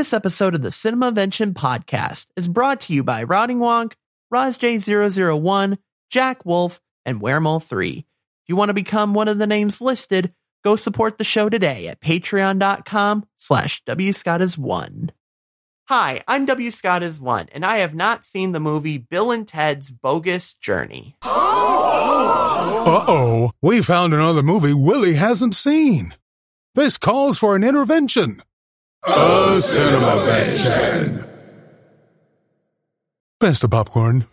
This episode of the Cinemavention podcast is brought to you by Rotting Wonk, RozJ001, Jack Wolf, and Weremole3. If you want to become one of the names listed, go support the show today at patreon.com slash wscottis1. Hi, I'm W. Scott is one, and I have not seen the movie Bill and Ted's Bogus Journey. Uh oh, we found another movie Willie hasn't seen. This calls for an intervention. A cinema Best of popcorn.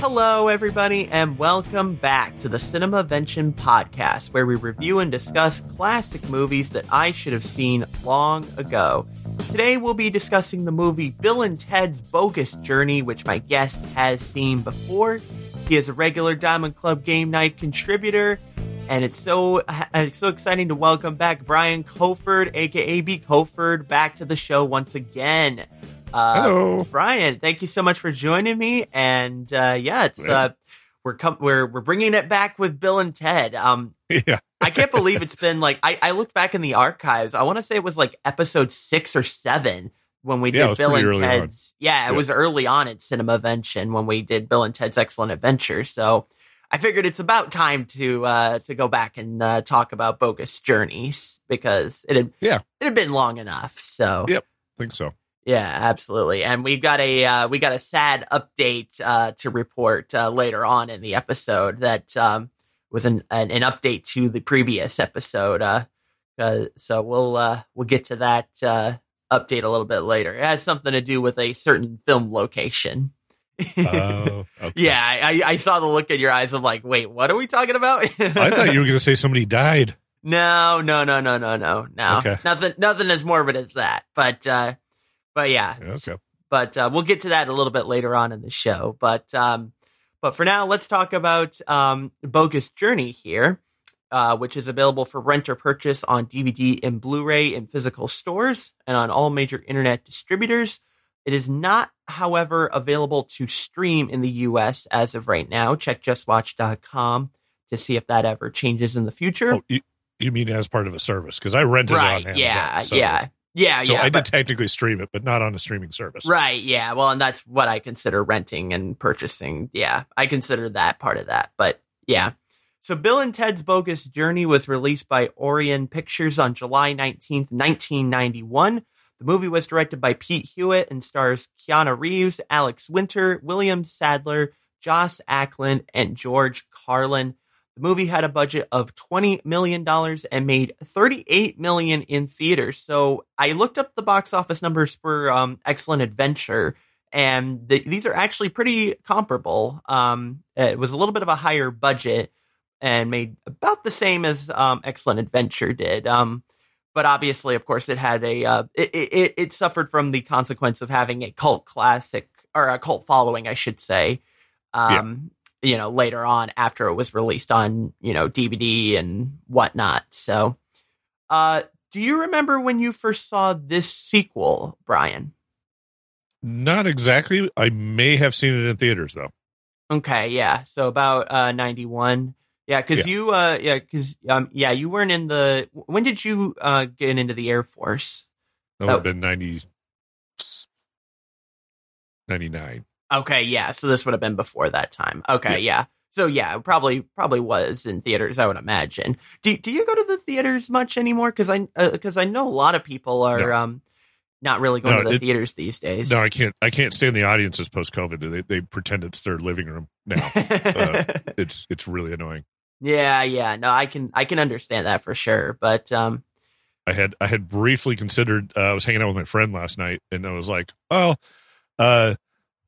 Hello, everybody, and welcome back to the Cinema Cinemavention podcast, where we review and discuss classic movies that I should have seen long ago. Today, we'll be discussing the movie Bill and Ted's Bogus Journey, which my guest has seen before. He is a regular Diamond Club Game Night contributor, and it's so it's so exciting to welcome back Brian Coford, aka B. Coford, back to the show once again. Uh, Hello. Brian. Thank you so much for joining me. And uh, yeah, it's uh, we're com- we're we're bringing it back with Bill and Ted. Um, Yeah. I can't believe it's been like I, I looked back in the archives. I want to say it was like episode six or seven when we Yeah, did Bill and. Ted's. Yeah, it Yeah. was early on at Cinemavention when we did Bill and Ted's Excellent Adventure. So I figured it's about time to uh, to go back and uh, talk about Bogus Journeys because it had Yeah. it had been long enough. So Yep. think so. yeah, absolutely. And we've got a uh, we got a sad update uh, to report uh, later on in the episode that um, was an, an an update to the previous episode. Uh, uh, so we'll uh, we'll get to that uh, update a little bit later. It has something to do with a certain film location. Oh, okay. yeah, I, I saw the look in your eyes of like, wait, what are we talking about? I thought you were going to say somebody died. No, no, no, no, no, no, no. Okay. Nothing, nothing as morbid as that. But, uh, but yeah. Okay. But uh, we'll get to that a little bit later on in the show. But, um, but for now, let's talk about um, Bogus Journey here, uh, which is available for rent or purchase on DVD and Blu-ray in physical stores and on all major internet distributors. It is not, however, available to stream in the U.S. as of right now. Check JustWatch.com to see if that ever changes in the future. Oh, you, you mean as part of a service? Because I rented right? it on Amazon. yeah, so, yeah, yeah, So yeah. I did but- technically stream it, but not on a streaming service. Right, yeah. Well, and that's what I consider renting and purchasing. Yeah, I consider that part of that. But yeah. So Bill and Ted's Bogus Journey was released by Orion Pictures on July 19th, 1991. The movie was directed by Pete Hewitt and stars Keanu Reeves, Alex Winter, William Sadler, Joss Ackland, and George Carlin. The movie had a budget of $20 million and made 38 million in theaters. So I looked up the box office numbers for um, Excellent Adventure, and th- these are actually pretty comparable. Um, it was a little bit of a higher budget and made about the same as um, Excellent Adventure did. Um, but obviously, of course, it had a uh, it, it it suffered from the consequence of having a cult classic or a cult following, I should say. Um, you know, later on after it was released on you know DVD and whatnot. So, uh, do you remember when you first saw this sequel, Brian? Not exactly. I may have seen it in theaters though. Okay, yeah. So about uh 91. Yeah, cuz Yeah. you uh yeah, cuz um yeah, you weren't in the when did you uh get into the Air Force? That would have been 90, 99. Okay, yeah. So this would have been before that time. Okay, yeah. So yeah, probably probably was in theaters, I would imagine. Do do you go to the theaters much anymore cuz I uh, cuz I know a lot of people are No. um not really going No, to the it- theaters these days. No, I can't. I can't stand the audiences post COVID. They, they pretend it's their living room now. uh, it's it's really annoying. Yeah, yeah. No, I can I can understand that for sure, but um I had I had briefly considered. Uh, I was hanging out with my friend last night, and I was like, "Well, uh,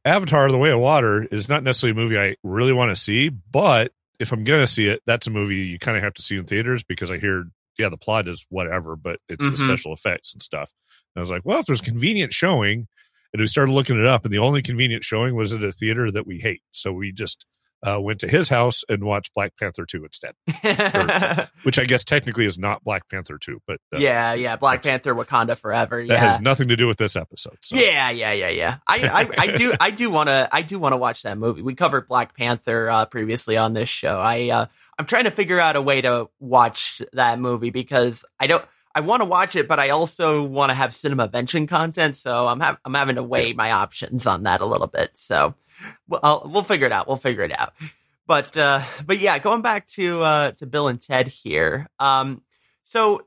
Avatar: The Way of Water is not necessarily a movie I really want to see, but if I'm gonna see it, that's a movie you kind of have to see in theaters because I hear, yeah, the plot is whatever, but it's the Mhm. special effects and stuff." And I was like, "Well, if there's convenient showing," and we started looking it up, and the only convenient showing was at a theater that we hate, so we just uh, went to his house and watched Black Panther 2 instead, which I guess technically is not Black Panther 2, but uh, yeah, yeah, Black Panther, Wakanda Forever. that Yeah, has nothing to do with this episode. So. yeah, yeah, yeah, yeah. I, I, I do, I do want to, I do want to watch that movie. We covered Black Panther uh, previously on this show. I, uh, I'm trying to figure out a way to watch that movie because I don't. I want to watch it, but I also want to have Cinemavention content. So I'm ha- I'm having to weigh my options on that a little bit. So we'll, I'll, we'll figure it out. We'll figure it out. But uh, but yeah, going back to uh, to Bill and Ted here. Um, so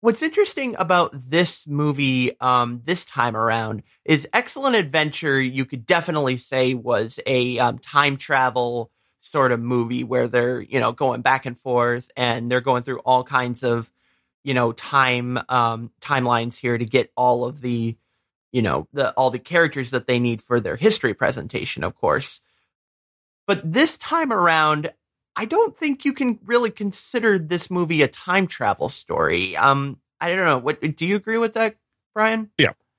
what's interesting about this movie um, this time around is Excellent Adventure. You could definitely say was a um, time travel sort of movie where they're you know going back and forth and they're going through all kinds of you know time um timelines here to get all of the you know the all the characters that they need for their history presentation of course but this time around i don't think you can really consider this movie a time travel story um i don't know what do you agree with that brian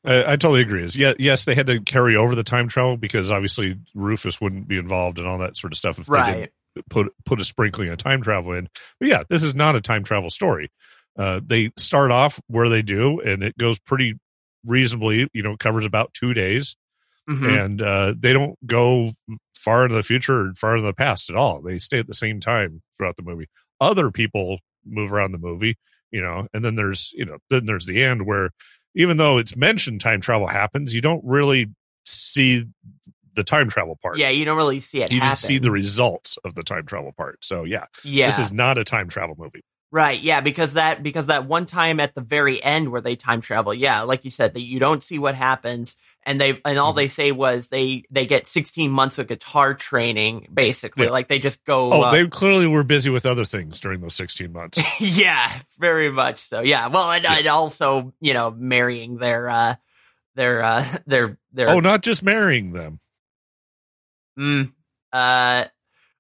I, I totally agree. Is yeah, yes, they had to carry over the time travel because obviously Rufus wouldn't be involved and all that sort of stuff if they didn't put put a sprinkling of time travel in. But yeah, this is not a time travel story. Uh, they start off where they do, and it goes pretty reasonably. You know, covers about two days, Mhm. and uh, they don't go far into the future or far into the past at all. They stay at the same time throughout the movie. Other people move around the movie, you know, and then there's you know then there's the end where even though it's mentioned time travel happens, you don't really see the time travel part. yeah you don't really see it you happen. just see the results of the time travel part. So yeah, yeah this is not a time travel movie. Right, yeah, because that because that one time at the very end where they time travel, yeah, like you said, that you don't see what happens, and they and all Mhm. they say was they they get sixteen months of guitar training, basically, Yeah. like they just go. Oh, uh, they clearly were busy with other things during those 16 months. yeah, very much so. Yeah, well, and, Yeah. and also you know marrying their uh their uh their their oh, not just marrying them. mm, uh.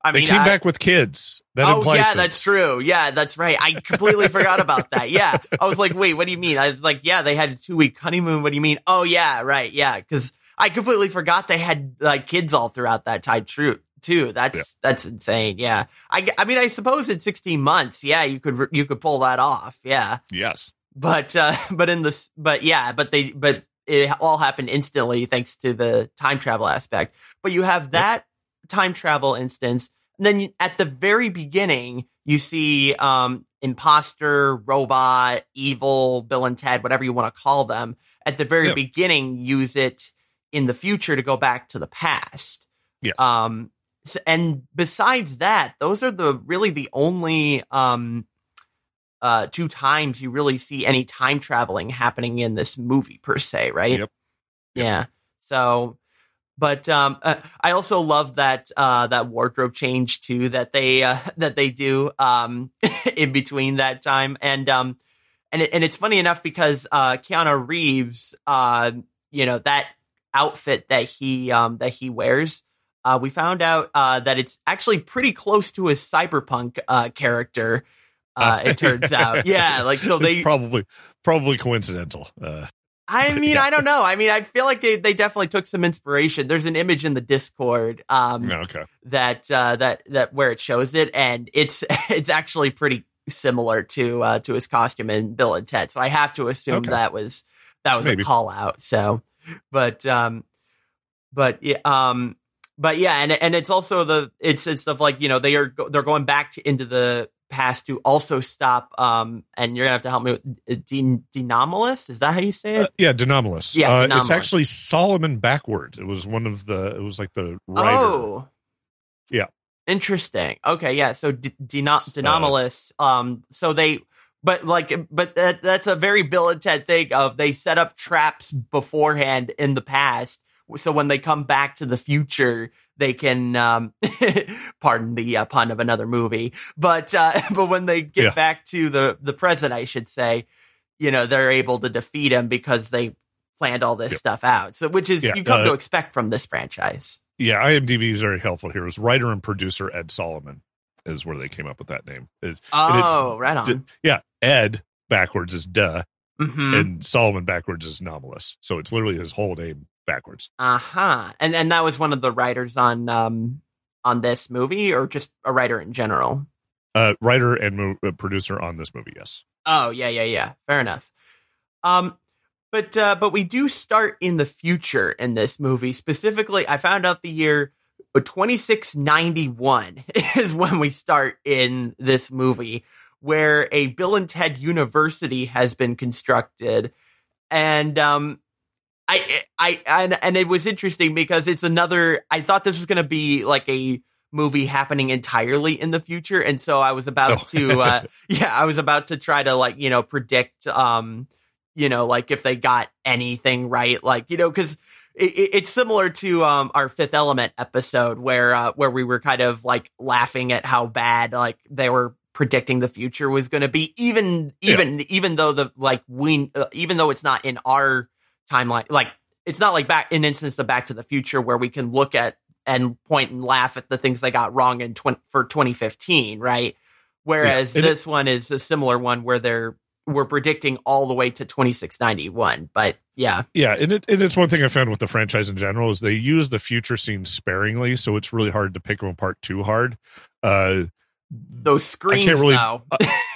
I They mean, came I- back with kids. That oh yeah, things. that's true. Yeah, that's right. I completely forgot about that. Yeah, I was like, wait, what do you mean? I was like, yeah, they had a two week honeymoon. What do you mean? Oh yeah, right, yeah, because I completely forgot they had like kids all throughout that time. True, too. That's Yeah. that's insane. Yeah, I, I mean, I suppose in sixteen months, yeah, you could you could pull that off. Yeah, Yes. but uh, but in this, but yeah, but they but it all happened instantly thanks to the time travel aspect. But you have that time travel instance, and then you, at the very beginning, you see um, imposter, robot, evil, Bill and Ted, whatever you want to call them. At the very Yeah. beginning, use it in the future to go back to the past. Yes. Um, s and besides that, those are the really the only um, uh, two times you really see any time traveling happening in this movie per se, right? Yep. Yeah. So, but um, uh, I also love that uh, that wardrobe change too that they uh, that they do um, in between that time, and um, and it, and it's funny enough because uh, Keanu Reeves, uh, you know that outfit that he um, that he wears. Uh, we found out uh, that it's actually pretty close to his cyberpunk uh, character. Uh, it turns out, yeah. Like so, it's they. probably probably coincidental. Uh, I mean, yeah. I don't know. I mean, I feel like they, they definitely took some inspiration. There's an image in the Discord um, okay. that uh, that that where it shows it, and it's it's actually pretty similar to uh, to his costume in Bill and Ted. So I have to assume Okay. that was that was Maybe. a call out. So, but um, but yeah, um, but yeah, and and it's also the it's it's stuff like you know they are they're going back to, into the past to also stop um and you're gonna have to help me with uh, De- Denomalus is that how you say it Uh, yeah, De Nomolos. Yeah, uh, it's actually Solomon backward. It was one of the. It was like the writer. Oh, Yeah. Interesting. Okay, yeah. So D- uh, De Nomolos. Um. So they, but like, but that that's a very Bill and Ted thing of they set up traps beforehand in the past, so when they come back to the future, they can. Um, pardon the uh, pun of another movie, but uh, but when they get Yeah. back to the the present, I should say, you know, they're able to defeat him because they planned all this Yep. stuff out. So, which is Yeah, you come uh, to expect from this franchise. Yeah, IMDb is very helpful here. It was writer and producer Ed Solomon is where they came up with that name. It's- and it's Oh, right on. d- yeah, Ed backwards is duh, hmm and Solomon backwards is anomalous. So it's literally his whole name backwards. Uh huh. And and that was one of the writers on um on this movie, or just a writer in general? Uh, writer and mo- uh, producer on this movie. Yes. Oh yeah, yeah, yeah. Fair enough. Um, but uh, but we do start in the future in this movie. Specifically, I found out the year 2691 is when we start in this movie, where a Bill and Ted University has been constructed, and um, I I and and it was interesting because it's another. I thought this was going to be like a movie happening entirely in the future, and so I was about Oh. to uh, yeah, I was about to try to like you know predict um you know like if they got anything right, like you know because. It, it- it's similar to um, our Fifth Element episode where uh, where we were kind of like laughing at how bad like they were predicting the future was going to be even Yeah. even even though the like we uh, even though it's not in our timeline like it's not like back an instance of Back to the Future where we can look at and point and laugh at the things they got wrong in 20, for 2015, right? Whereas it- this one is a similar one where they're we're predicting all the way to 2691. But yeah, Yeah, and it and it's one thing I found with the franchise in general is they use the future scenes sparingly, so it's really hard to pick them apart too hard. Uh, those screens really- though.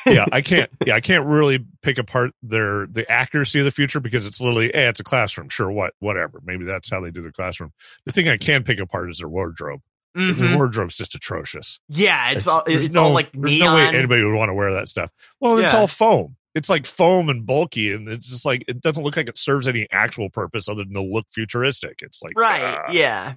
Yeah, I can't. Yeah, I can't really pick apart their the accuracy of the future because it's literally, hey, it's a classroom. Sure, what, whatever. Maybe that's how they do the classroom. The thing I can pick apart is their wardrobe. Mhm. The wardrobe's just atrocious. Yeah, it's, all it's no, all like there's neon. no way anybody would want to wear that stuff. Well, it's Yeah. all foam. It's like foam and bulky, and it's just like it doesn't look like it serves any actual purpose other than to look futuristic. It's like right. ah. yeah.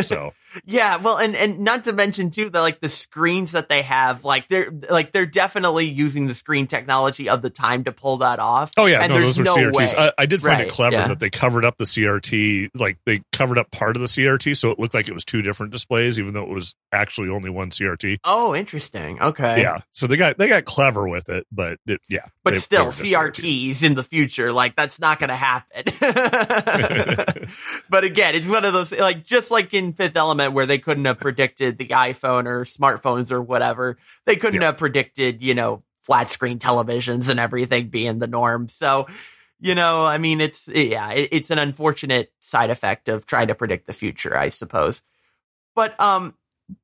So Yeah, well, and and not to mention too that like the screens that they have, like they're like they're definitely using the screen technology of the time to pull that off. Oh yeah, And no, those were no CRTs. I, I did find Right, it clever yeah. that they covered up the CRT, like they covered up part of the CRT, so it looked like it was two different displays, even though it was actually only one CRT. Oh, interesting. Okay, Yeah, so they got they got clever with it, but it, yeah, but they- still, they just CRTs in the future, like that's not going to happen. but again, it's one of those like just like in Fifth Element where they couldn't have predicted the iPhone or smartphones or whatever. They couldn't Yeah. have predicted, you know, flat screen televisions and everything being the norm. So, you know, I mean, it's yeah, it, it's an unfortunate side effect of trying to predict the future, I suppose. But um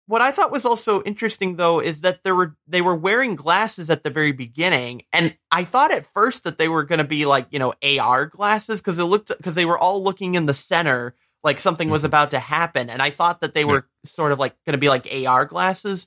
what I thought was also interesting though is that there were they were wearing glasses at the very beginning and I thought at first that they were going to be like, you know, AR glasses cuz it looked cuz they were all looking in the center like something was Mhm. about to happen and I thought that they were sort of like going to be like AR glasses.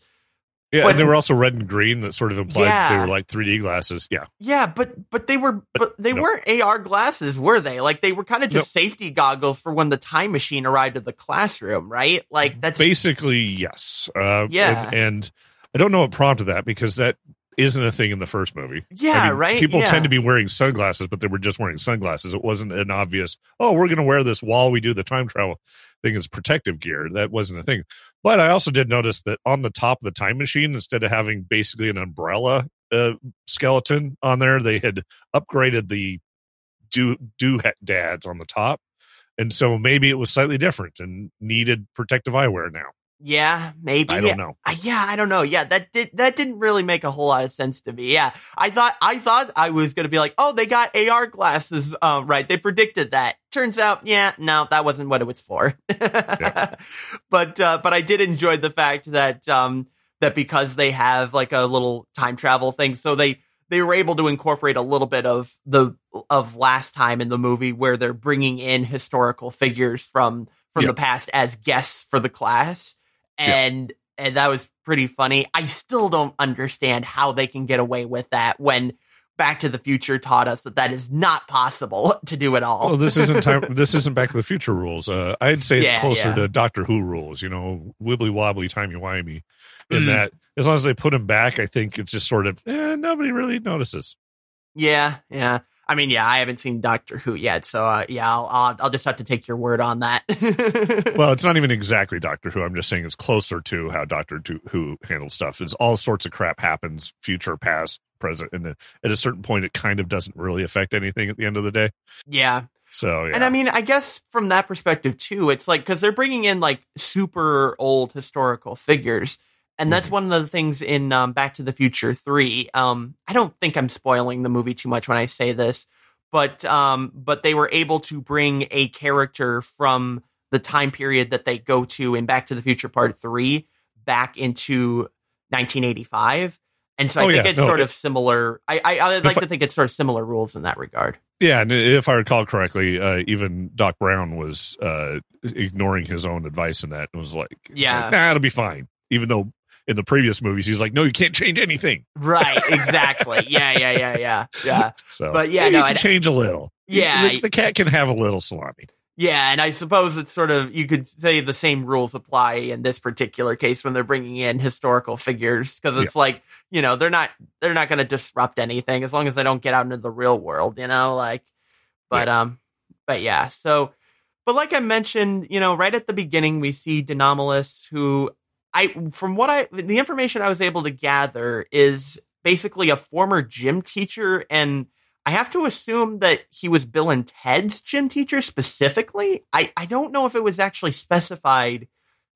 Yeah, But- and they were also red and green. That sort of implied Yeah. they were like 3D glasses. Yeah, Yeah, but but they were but they no. weren't AR glasses, were they? Like they were kind of just No. safety goggles for when the time machine arrived at the classroom, right? Like that's basically yes. Uh, Yeah. and, and I don't know what prompted that because that isn't a thing in the first movie. yeah, I mean, right. People yeah. tend to be wearing sunglasses, but they were just wearing sunglasses. It wasn't an obvious, oh, we're going to wear this while we do the time travel thing as protective gear. That wasn't a thing. But I also did notice that on the top of the time machine, instead of having basically an umbrella uh, skeleton on there, they had upgraded the do do dads on the top. And so maybe it was slightly different and needed protective eyewear now. Yeah, maybe. I don't know. Uh, yeah, I don't know. Yeah, that did that didn't really make a whole lot of sense to me. Yeah, I thought I thought I was gonna be like, oh, they got AR glasses. Um, right? They predicted that. Turns out, yeah, no, that wasn't what it was for. But uh, but I did enjoy the fact that um that because they have like a little time travel thing, so they they were able to incorporate a little bit of the of last time in the movie where they're bringing in historical figures from from Yeah. the past as guests for the class Yeah. and and that was pretty funny. I still don't understand how they can get away with that when Back to the Future taught us that that is not possible to do at all. Oh, this isn't time. this isn't Back to the Future rules. Uh, I'd say it's Yeah, closer yeah. to Doctor Who rules. You know, wibbly wobbly, timey wimey. In Mm. that, as long as they put him back, I think it's just sort of eh, nobody really notices. Yeah, yeah. I mean, yeah, I haven't seen Doctor Who yet, so uh, yeah, I'll, I'll I'll just have to take your word on that. Well, it's not even exactly Doctor Who. I'm just saying it's closer to how Doctor Who handles stuff. It's all sorts of crap happens, future, past, present, and at a certain point, it kind of doesn't really affect anything at the end of the day. yeah, So, yeah. and I mean, I guess from that perspective too, it's like because they're bringing in like super old historical figures, and that's one of the things in um, Back to the Future Three. Um, I don't think I'm spoiling the movie too much when I say this, but um, but they were able to bring a character from the time period that they go to in Back to the Future Part Three back into 1985. And so I Oh, think yeah. it's No, sort it- of similar. I, I I'd like I- to think it's sort of similar rules in that regard. Yeah, and if I recall correctly, uh, even Doc Brown was uh, ignoring his own advice in that and was like, Yeah. like, nah, it'll be fine. Even though in the previous movies he's like, no, you can't change anything. Right. Exactly. yeah. Yeah. Yeah. Yeah. Yeah. So, But yeah, no, you can change a little. Yeah, the, the cat can have a little salami. Yeah, and I suppose it's sort of you could say the same rules apply in this particular case when they're bringing in historical figures because it's like you know they're not they're not going to disrupt anything as long as they don't get out into the real world, you know, like. But um, but yeah, so but like I mentioned, you know, right at the beginning we see De Nomolos, who I from what I the information I was able to gather is basically a former gym teacher and I have to assume that he was Bill and Ted's gym teacher specifically. I, I don't know if it was actually specified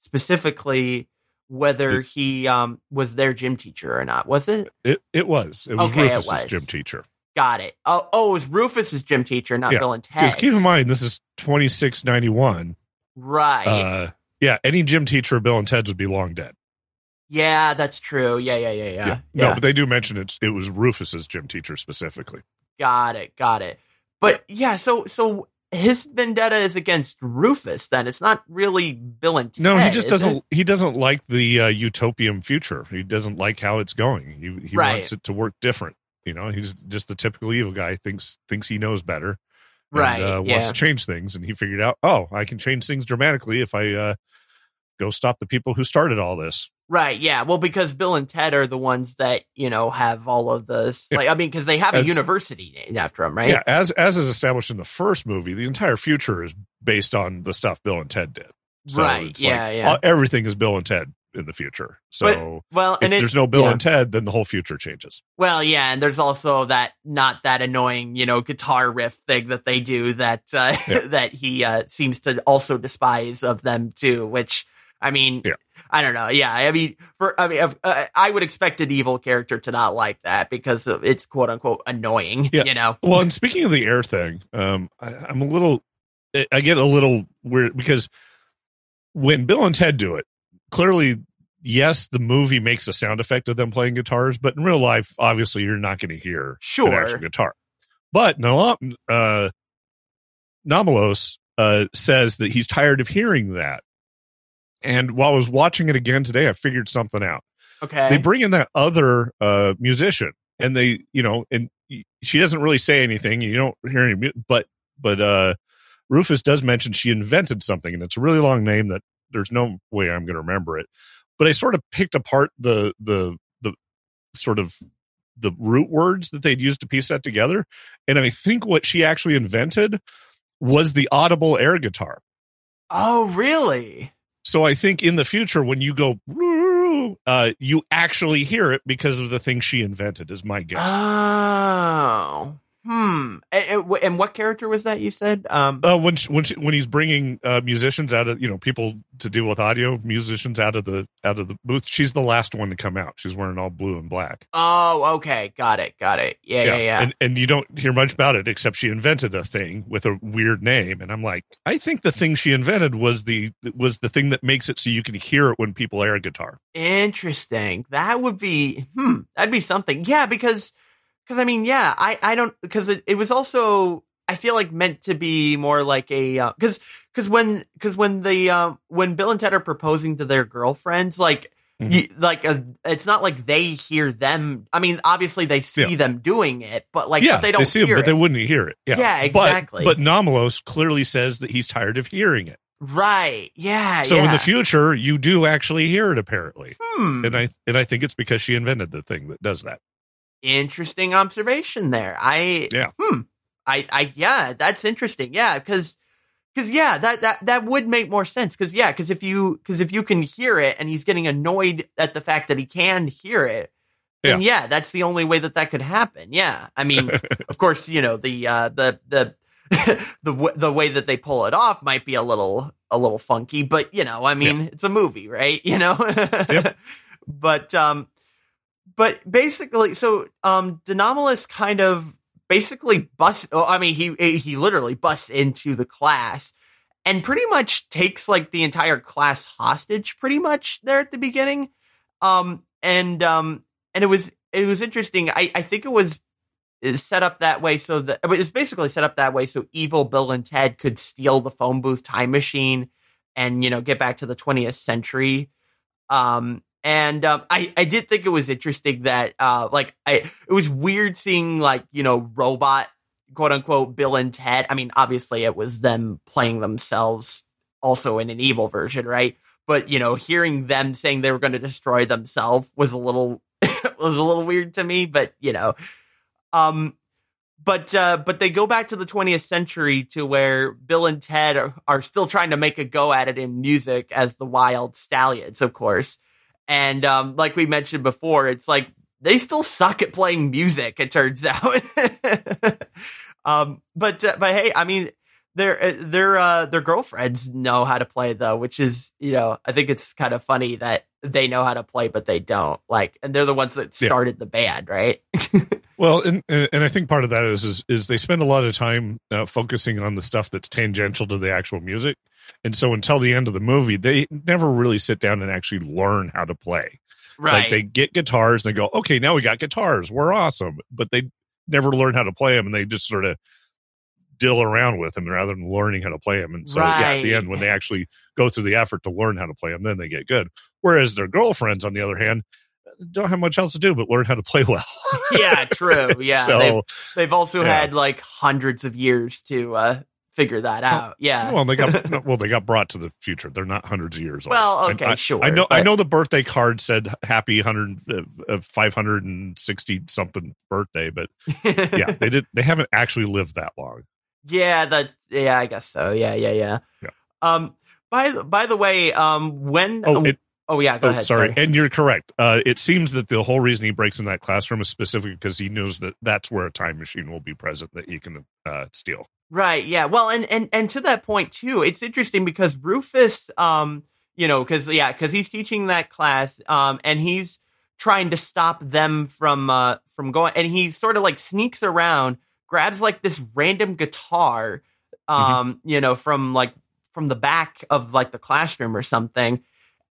specifically whether he um, was their gym teacher or not. Was it? It it was. It was Okay, it Rufus's was. gym teacher. Got it. Oh, oh, it was Rufus's gym teacher, not Yeah, Bill and Because Ted's. keep in mind, this is twenty six ninety one. right? Uh, yeah, any gym teacher of Bill and Ted's would be long dead. yeah, that's true. Yeah, yeah, yeah, yeah. Yeah. yeah. No, but they do mention it's it was Rufus's gym teacher specifically. Got it. Got it. But yeah, so so his vendetta is against Rufus. Then it's not really Bill and Ted. No, he just doesn't. it? He doesn't like the uh, utopian future. He doesn't like how it's going. He he Right. wants it to work different. You know, he's just the typical evil guy. thinks thinks he knows better. and, Right. uh, yeah. wants to change things, and he figured out, oh, I can change things dramatically if I uh, go stop the people who started all this. Right. Yeah. Well, because Bill and Ted are the ones that you know have all of this. Like, I mean, because they have a university named after them, right? Yeah, as as is established in the first movie, the entire future is based on the stuff Bill and Ted did. So Right, yeah, like, yeah. uh, everything is Bill and Ted in the future. So Well, if and there's no Bill yeah. and Ted, then the whole future changes. well, yeah, and there's also that not that annoying, you know, guitar riff thing that they do that uh, Yeah. that he uh, seems to also despise of them too. Which I mean, Yeah. I don't know. Yeah, I mean, for I mean, uh, I would expect an evil character to not like that because it's quote unquote annoying. Yeah. You know. Well, and speaking of the air thing, um, I, I'm a little, I get a little weird because when Bill and Ted do it, clearly, yes, the movie makes a sound effect of them playing guitars, but in real life, obviously, you're not going to hear Sure. an actual guitar. But no, uh, Nomolos uh, says that he's tired of hearing that. And while I was watching it again today, I figured something out. Okay. they bring in that other uh musician and they you know and she doesn't really say anything. You don't hear any but but uh rufus does mention she invented something and it's a really long name that there's no way i'm going to remember it. But i sort of picked apart the the the sort of the root words that they'd used to piece that together. And i think what she actually invented was the audible air guitar. Oh, really? So I think in the future, when you go, uh, you actually hear it because of the thing she invented. Is my guess. Oh. Hmm. And, and what character was that you said? Um. Uh, when she, when she, when he's bringing uh, musicians out of you know people to deal with audio musicians out of the out of the booth, she's the last one to come out. She's wearing all blue and black. Oh, okay. Got it. Got it. Yeah, yeah, yeah. And and you don't hear much about it except she invented a thing with a weird name. And I'm like, I think the thing she invented was the was the thing that makes it so you can hear it when people air guitar. Interesting. That would be hmm. That'd be something. Yeah, because because I mean, yeah, I I don't because it, it was also I feel like meant to be more like a because because when because when the um when Bill and Ted are proposing to their girlfriends like. Mhm. You, like uh, it's not like they hear them. I mean, obviously they see Yeah. them doing it, but like yeah, but they don't see it, hear but it. they wouldn't hear it. Yeah, Yeah, But- exactly. But, Nomolos clearly says that he's tired of hearing it. right? Yeah. So yeah. in the future, you do actually hear it apparently, hmm. and I and I think it's because she invented the thing that does that. Interesting observation there. I Yeah. Hmm. I I yeah, that's interesting. Yeah, because because yeah, that that that would make more sense. Because yeah, because if you because if you can hear it and he's getting annoyed at the fact that he can hear it. Then yeah. that's the only way that that could happen. Yeah, I mean, of course, you know the uh, the the the w- the way that they pull it off might be a little a little funky, but you know, I mean, it's a movie, right? You know, but um, but basically, so um, De Nomolos kind of basically busts. Oh, I mean, he he literally busts into the class, and pretty much takes like the entire class hostage pretty much there at the beginning. Um, and um, and it was it was interesting. I I think it was set up that way so that it was basically set up that way so evil Bill and Ted could steal the phone booth time machine and you know get back to the 20th century. Um, and um, I I did think it was interesting that uh like I it was weird seeing like you know robot quote unquote Bill and Ted. I mean, obviously it was them playing themselves also in an evil version, right? But you know, hearing them saying they were going to destroy themselves was a little was a little weird to me. But you know, um, but uh, but they go back to the 20th century to where Bill and Ted are, are still trying to make a go at it in music as the Wyld Stallyns, of course. And um, like we mentioned before, it's like they still suck at playing music. It turns out. um, but uh, but hey, I mean, their uh, their uh, their girlfriends know how to play though, which is you know I think it's kind of funny that they know how to play but they don't like, and they're the ones that started yeah. the band, right? well, and and I think part of that is is, is they spend a lot of time uh, focusing on the stuff that's tangential to the actual music, and so until the end of the movie, they never really sit down and actually learn how to play. Right. Like they get guitars and they go, okay, now we got guitars, we're awesome, but they never learn how to play them, and they just sort of dill around with them rather than learning how to play them. And so, right. yeah, at the end, when they actually go through the effort to learn how to play them, then they get good. Whereas their girlfriends, on the other hand, don't have much else to do but learn how to play well. yeah, true. Yeah, so, they've, they've also yeah. had like hundreds of years to uh, figure that out. Yeah. Well, they got well, they got brought to the future. They're not hundreds of years old. Well, okay, I, sure. I know. But... I know the birthday card said happy hundred uh, five hundred and sixty something birthday, but yeah, they did. They haven't actually lived that long. Yeah, that's yeah, I guess so. Yeah, yeah, yeah. Yeah. Um. By the by the way, um, when oh, it, oh yeah, go oh, ahead. Sorry. sorry. and you're correct. Uh, it seems that the whole reason he breaks in that classroom is specifically because he knows that that's where a time machine will be present that he can uh, steal. Right. Yeah. Well, and and and to that point too, it's interesting because Rufus, um, you know, because yeah, because he's teaching that class, um, and he's trying to stop them from uh from going, and he sort of like sneaks around grabs like this random guitar, mm-hmm. um, mm-hmm. you know, from like from the back of like the classroom or something.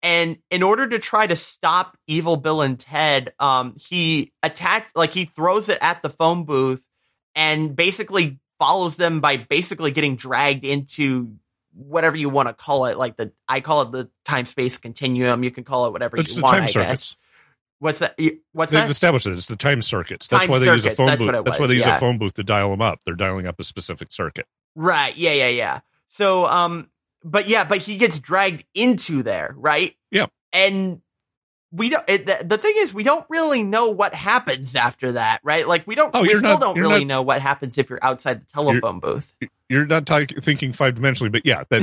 And in order to try to stop Evil Bill and Ted, um, he attacked like he throws it at the phone booth and basically follows them by basically getting dragged into whatever you want to call it. Like the I call it the time space continuum. You can call it whatever it's you want. I circuits. guess. What's that? What's that? They've that? established it. It's the time circuits. That's time why they circuits, use a phone that's booth. That's why they use yeah. a phone booth to dial them up. They're dialing up a specific circuit. Right. Yeah. Yeah. Yeah. So, um, but yeah, but he gets dragged into there, right? Yeah. And we don't. It, the, the, thing is, we don't really know what happens after that, right? Like we don't. Oh, we still not, don't really not, know what happens if you're outside the telephone you're, booth. You're not t- thinking five dimensionally, but yeah, that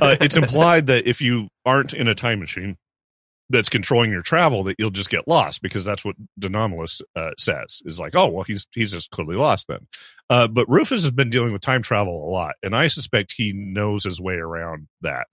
uh, it's implied that if you aren't in a time machine, that's controlling your travel that you'll just get lost because that's what De Nomolos uh, says is like, oh, well, he's, he's just clearly lost then. Uh, but Rufus has been dealing with time travel a lot, and I suspect he knows his way around that.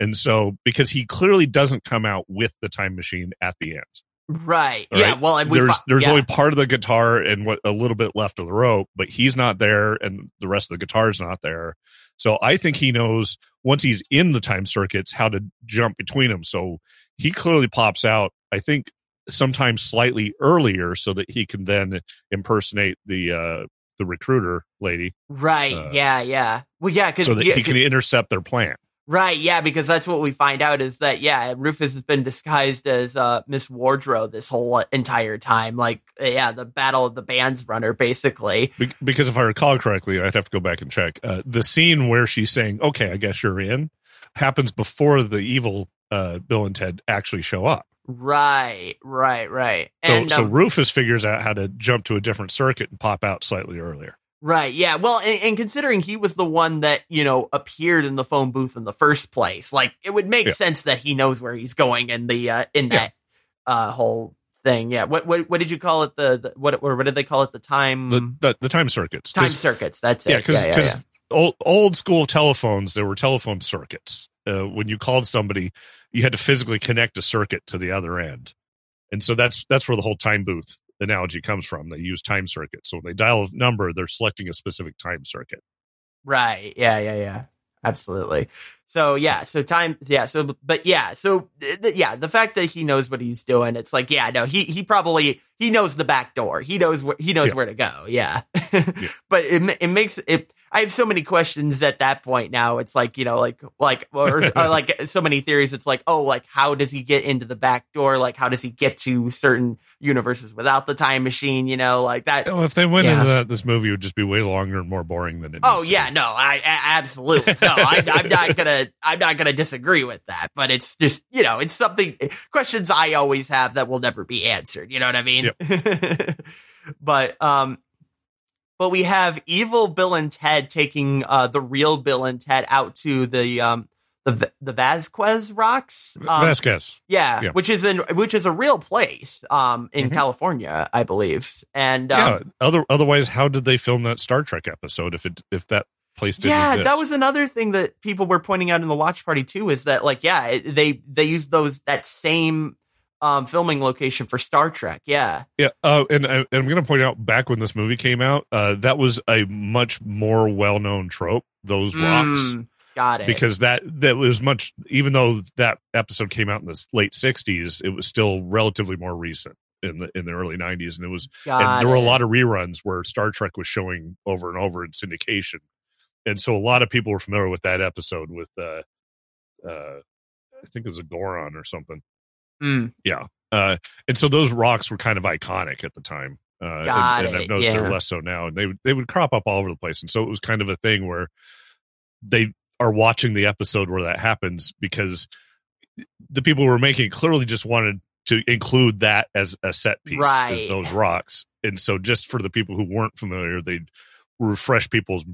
And so, because he clearly doesn't come out with the time machine at the end. Right. Yeah. Well, there's there's yeah. only part of the guitar and what a little bit left of the rope, but he's not there, and the rest of the guitar is not there. So I think he knows once he's in the time circuits how to jump between them. So he clearly pops out, I think, sometimes slightly earlier so that he can then impersonate the uh the recruiter lady. Right. Uh, yeah, yeah. Well, yeah, because so that yeah, he can intercept their plan. Right, yeah, because that's what we find out is that yeah, Rufus has been disguised as uh, Miss Wardrow this whole entire time. Like, yeah, the battle of the bands runner, basically. Be- because if I recall correctly, I'd have to go back and check. Uh, the scene where she's saying, "Okay, I guess you're in," happens before the evil uh, Bill and Ted actually show up. Right, right, right. So, and, um, so Rufus figures out how to jump to a different circuit and pop out slightly earlier. Right. Yeah. Well, and, and, considering he was the one that you know appeared in the phone booth in the first place, like it would make yeah. sense that he knows where he's going in the uh, in that uh, whole thing. Yeah. What, what what did you call it? The, the what or what did they call it? The time the the, the time circuits. Time circuits. That's it. Yeah. Because because yeah, old old school telephones, there were telephone circuits. Uh, when you called somebody, you had to physically connect a circuit to the other end. And so that's that's where the whole time booth analogy comes from. They use time circuits. So when they dial a number, they're selecting a specific time circuit. Right. Yeah, yeah, yeah. absolutely. So yeah, so time, yeah, so but yeah, so th- yeah, the fact that he knows what he's doing, it's like yeah, no, he he probably he knows the back door, he knows where he knows Yeah. where to go, yeah. But it it makes it. I have so many questions at that point now. It's like you know, like like or, or like so many theories. It's like oh, like how does he get into the back door? Like how does he get to certain universes without the time machine? You know, like that. Oh, if they went Yeah. into that, this movie would just be way longer and more boring than it. Oh yeah, no, I, I absolutely no. I, I'm not gonna, I'm not gonna disagree with that. But it's just, you know, it's something questions I always have that will never be answered. You know what I mean? but um, but we have evil Bill and Ted taking uh the real Bill and Ted out to the um the the Vasquez Rocks. Um, Vasquez. yeah, Yeah. which is in which is a real place um in Mhm. California, I believe. And um, yeah. Other otherwise, how did they film that Star Trek episode if it if that place didn't yeah exist? that was another thing that people were pointing out in the watch party too is that like yeah it, they they used those that same um filming location for star trek yeah Yeah, uh, and, and I'm going to point out back when this movie came out, uh, that was a much more well known trope. Those rocks, Mm, got it because that that was much. Even though that episode came out in the late '60s, it was still relatively more recent in the in the early '90s, and it was got and there were a lot of reruns where Star Trek was showing over and over in syndication, and so a lot of people were familiar with that episode with uh, uh, I think it was a Goron or something. Mm, Uh, and so those rocks were kind of iconic at the time. Uh, and, and I've noticed yeah. they're less so now. And they would they would crop up all over the place. And so it was kind of a thing where they are watching the episode where that happens because the people who were making it clearly just wanted to include that as a set piece, as those rocks. And so just for the people who weren't familiar, they'd refresh people's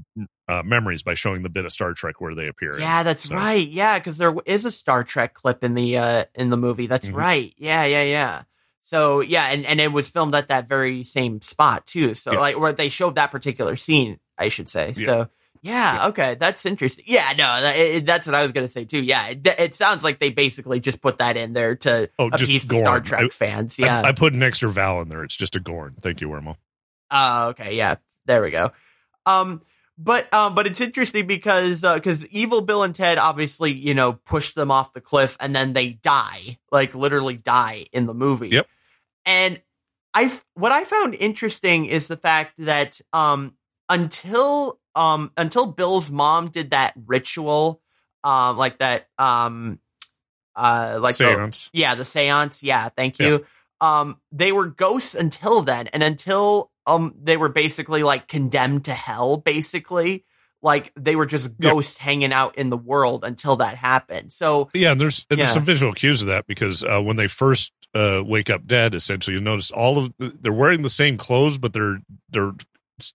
uh, memories by showing the bit of Star Trek where they appear. in. yeah that's So- right yeah because there is a star trek clip in the uh in the movie that's Mhm. right yeah yeah yeah so yeah and and it was filmed at that very same spot too so Yeah. like where they showed that particular scene i should say Yeah. so yeah, okay, that's interesting. Yeah, no, that, it, that's what I was gonna say too. Yeah, it, it sounds like they basically just put that in there to Oh, appease the Star Trek I- fans. Yeah. I, put an extra vowel in there. It's just a Gorn. Thank you, Wormo. Oh, okay, yeah, there we go. Um, but um, but it's interesting because because Evil Bill and Ted obviously you know pushed them off the cliff and then they die, like literally die in the movie. Yep. And I what I found interesting is the fact that um until um until Bill's mom did that ritual, um like that um uh like the, yeah, the seance. Yeah, thank you. Um, they were ghosts until then, and until um they were basically like condemned to hell, basically. Like they were just Yeah. ghosts hanging out in the world until that happened. So Yeah, and there's and there's Yeah. some visual cues of that because uh, when they first uh, wake up dead, essentially you notice all of the, they're wearing the same clothes, but they're they're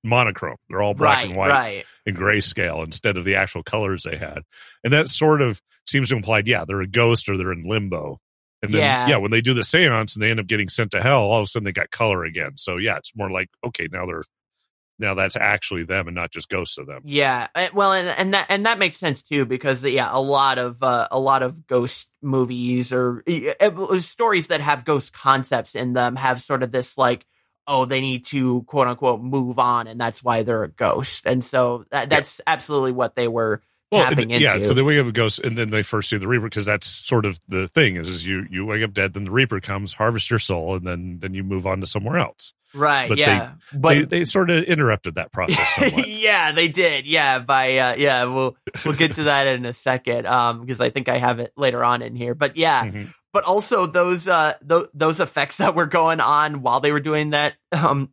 monochrome. They're all black right, and white right. and grayscale instead of the actual colors they had, and that sort of seems to imply, yeah, they're a ghost or they're in limbo. And then, Yeah. yeah. when they do the seance and they end up getting sent to hell, all of a sudden they got color again. So yeah, it's more like okay, now they're now that's actually them and not just ghosts of them. Yeah, uh, well, and, and that and that makes sense too because yeah, a lot of uh, a lot of ghost movies or uh, stories that have ghost concepts in them have sort of this like, oh, they need to quote unquote move on, and that's why they're a ghost, and so that, that's absolutely what they were tapping and- yeah. So they wake up a ghost, and then they first see the Reaper because that's sort of the thing is, is you you wake up dead, then the Reaper comes, harvest your soul, and then then you move on to somewhere else. right, but yeah, they, but they sort of interrupted that process somewhat. yeah, they did. Yeah, by uh, yeah, we'll we'll get to that in a second. Um, because I think I have it later on in here. But yeah, Mhm. but also those uh th- those effects that were going on while they were doing that um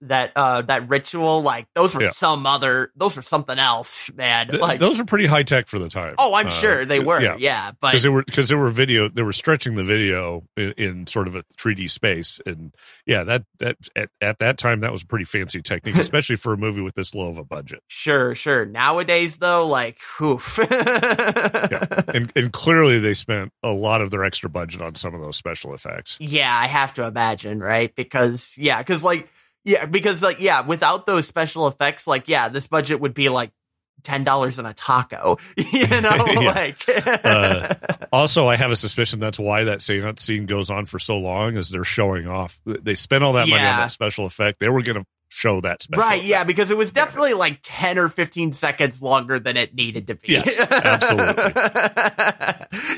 that uh that ritual like those were Yeah. some other those were something else man Th- like those were pretty high tech for the time. oh i'm Uh, sure they were Yeah, yeah, but because they were because they were video they were stretching the video in, in sort of a 3D space, and yeah, that that at, at that time that was a pretty fancy technique, especially for a movie with this low of a budget. sure sure nowadays though like oof. And and clearly they spent a lot of their extra budget on some of those special effects. Yeah, I have to imagine, right? Because yeah, because like yeah, because like yeah, without those special effects, like yeah, this budget would be like ten dollars in a taco. You know, like Uh, Also, I have a suspicion that's why that scene goes on for so long, is they're showing off. They spent all that money on that special effect. They were going to show that special. Right, yeah, because it was definitely like 10 or 15 seconds longer than it needed to be. Yes, absolutely.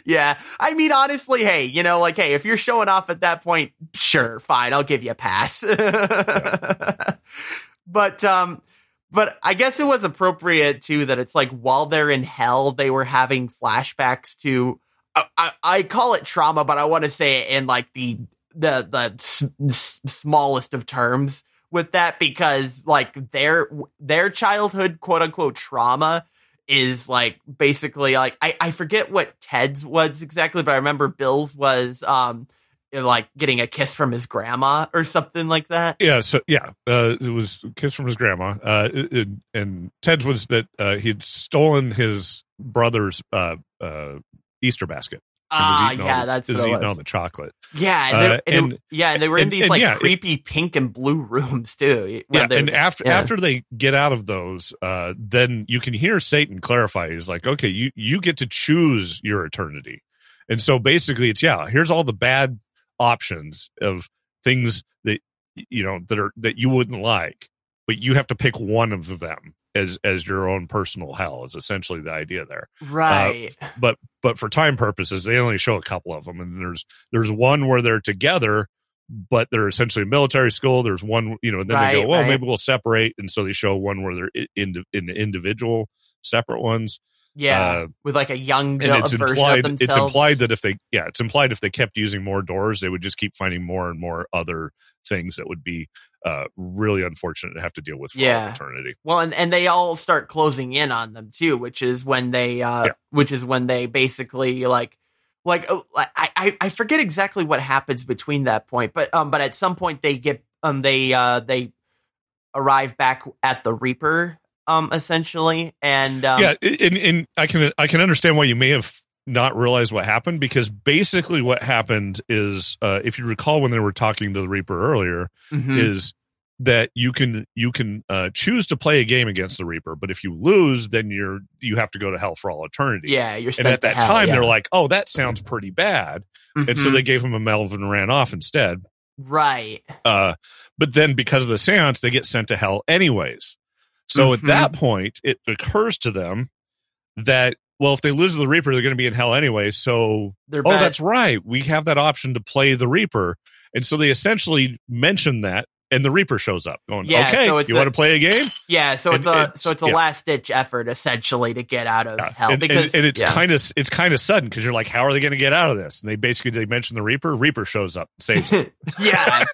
yeah. I mean, honestly, hey, you know, like, hey, if you're showing off at that point, sure, fine, I'll give you a pass. But, um, but I guess it was appropriate too that it's like while they're in hell, they were having flashbacks to. I, I, I call it trauma, but I want to say it in like the the the s- s- smallest of terms with that because like their their childhood quote unquote trauma is like basically like I, I forget what Ted's was exactly, but I remember Bill's was um like getting a kiss from his grandma or something like that. Yeah, so yeah, uh, it was kiss from his grandma, uh, it- it- and Ted's was that uh, he'd stolen his brother's uh, uh, Easter basket. Ah, all yeah, the- that's was it eating all the chocolate. Yeah, and, Uh, and, and- yeah, and they were in and- these like yeah, it- creepy pink and blue rooms too. Yeah, and after yeah. after they get out of those, uh, then you can hear Satan clarify. He's like, "Okay, you you get to choose your eternity," and so basically, it's yeah. Here's all the bad options of things that you know that are that you wouldn't like, but you have to pick one of them as as your own personal hell. Is essentially the idea there. right, But but for time purposes, they only show a couple of them, and there's there's one where they're together, but they're essentially military school. There's one, you know, and then they go, well, right. maybe we'll separate, and so they show one where they're in in individual separate ones. yeah, uh, with like a young And it's version implied of it's implied that if they yeah, it's implied if they kept using more doors, they would just keep finding more and more other things that would be uh really unfortunate to have to deal with for Yeah. eternity. well, and, and they all start closing in on them too, which is when they, uh, Yeah. which is when they basically like, like oh, I, I I forget exactly what happens between that point, but um, but at some point they get um they uh they arrive back at the Reaper um essentially, and um, yeah, and, and I can I can understand why you may have not realize what happened because basically what happened is uh, if you recall when they were talking to the Reaper earlier mhm. is that you can you can uh, choose to play a game against the Reaper, but if you lose, then you're you have to go to hell for all eternity. yeah, you're And at that hell, time, yeah. they're like, "Oh, that sounds pretty bad," and so Mhm. they gave him a Melvin and ran off instead. right. Uh, but then because of the seance, they get sent to hell anyways. So at Mhm. that point, it occurs to them that well, if they lose the Reaper, they're going to be in hell anyway. So They're oh, bad- that's right, we have that option to play the Reaper, and so they essentially mention that, and the Reaper shows up, going, Yeah, "Okay, so you a- want to play a game?" Yeah, so And it's a it's- so it's a yeah. last ditch effort essentially to get out of Yeah. hell and, because and, and it's kind of it's kind of sudden because you're like, how are they going to get out of this? And they basically they mention the Reaper. Reaper shows up, saves them. yeah,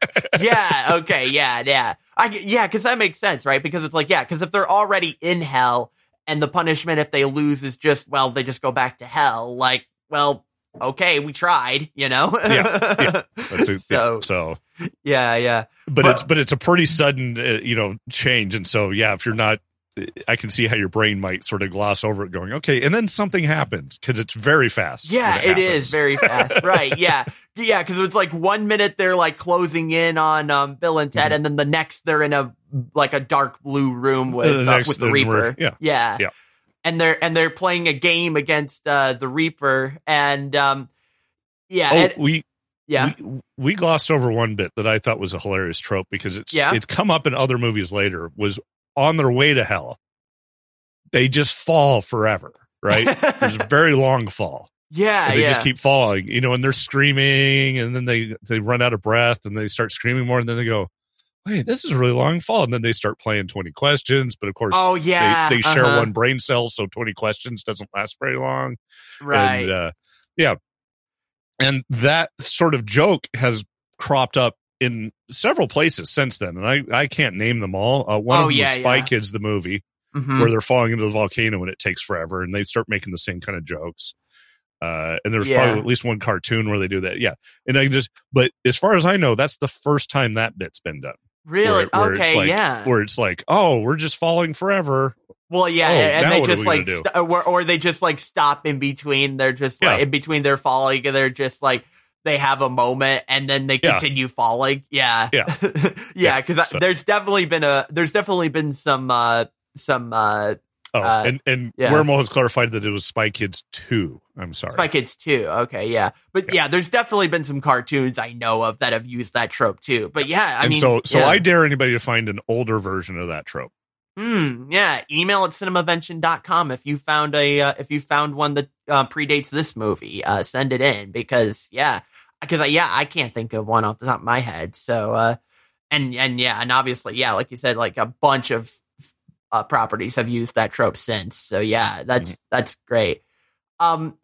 yeah, okay, yeah, yeah, I yeah, because that makes sense, right? Because it's like yeah, because if they're already in hell and the punishment if they lose is just well they just go back to hell, like well okay we tried, you know? Yeah, yeah. That's a, so yeah, so yeah, yeah, but Well- it's but it's a pretty sudden uh, you know change. And so yeah if you're not i can see how your brain might sort of gloss over it going okay and then something happens because it's very fast Yeah, when it is very fast. right. Yeah. Yeah. Cause it's like one minute they're like closing in on um, Bill and Ted, Mhm. and then the next they're in a like a dark blue room with, The uh, with the Reaper. yeah. Yeah. Yeah. And they're and they're playing a game against uh, the Reaper. And um, yeah. oh and- we yeah. we, we glossed over one bit that i thought was a hilarious trope because it's Yeah. it's come up in other movies later was on their way to hell they just fall forever right there's a very long fall yeah. they yeah. just keep falling, you know, and they're screaming, and then they they run out of breath, and they start screaming more, and then they go, "Wait, this is a really long fall," and then they start playing twenty questions, but of course. oh, yeah. they, they share uh-huh. one brain cell, so 20 questions doesn't last very long. Right. And, uh, yeah. And that sort of joke has cropped up in several places since then. And I, I can't name them all. Uh, one Oh, of them yeah, was Spy yeah. Kids, the movie, Mhm. where they're falling into the volcano and it takes forever. And they start making the same kind of jokes. Uh, and there's Yeah. probably at least one cartoon where they do that. Yeah. And I just, but as far as I know, that's the first time that bit's been done. Really? where- where it's okay. like- yeah. Where it's like, oh, we're just falling forever. Well, yeah, Oh, and they just like, st- or, or they just like stop in between. They're just like Yeah. in between their falling, and they're just like they have a moment, and then they Yeah. continue falling. Yeah, Yeah. yeah. Because So- there's definitely been a there's definitely been some uh some uh Oh, Uh, and and yeah. Wormhole has clarified that it was Spy Kids two. I'm sorry. Spy Kids two. Okay, yeah, but yeah. there's definitely been some cartoons I know of that have used that trope too. But yeah, I and mean, so so yeah. I dare anybody to find an older version of that trope. Hmm, yeah, email at cinemavention.com if you found a uh, if you found one that uh, predates this movie. Uh, send it in because yeah, because yeah, I can't think of one off the top of my head. So uh, and and yeah, and obviously yeah, like you said, like a bunch of uh, properties have used that trope since. So yeah, that's that's great. Um,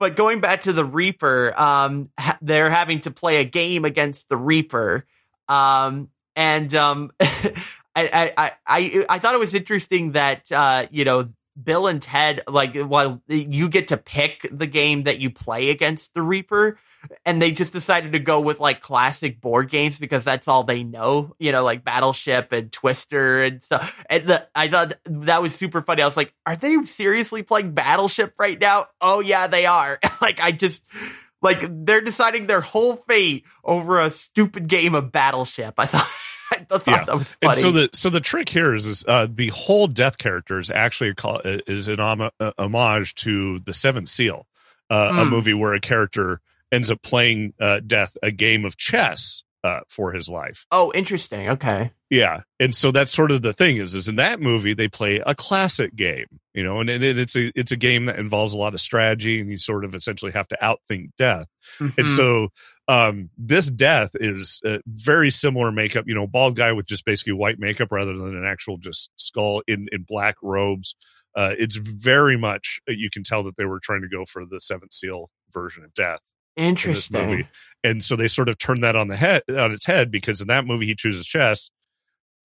but going back to the Reaper, um, ha- they're having to play a game against the Reaper, um, and um, I, I, I, I thought it was interesting that uh, you know Bill and Ted like while you get to pick the game that you play against the Reaper, and they just decided to go with like classic board games because that's all they know, you know, like Battleship and Twister and stuff. And the, I thought that was super funny. I was like, are they seriously playing Battleship right now? Oh yeah, they are. like I just like they're deciding their whole fate over a stupid game of Battleship. I thought. I thought Yeah. that was funny. And so the so the trick here is, is uh, the whole death character is actually a call, is an uh, homage to the Seventh Seal, uh, a Hmm. movie where a character ends up playing uh, death a game of chess uh, for his life. oh, interesting. Okay. Yeah, and so that's sort of the thing is is in that movie they play a classic game, you know, and, and it's a it's a game that involves a lot of strategy, and you sort of essentially have to outthink death. And Mhm. so um this death is uh, very similar makeup you know bald guy with just basically white makeup rather than an actual just skull in in black robes uh it's very much uh, you can tell that they were trying to go for the seventh seal version of death in interesting. movie and so they sort of turn that on the head on its head because in that movie he chooses chess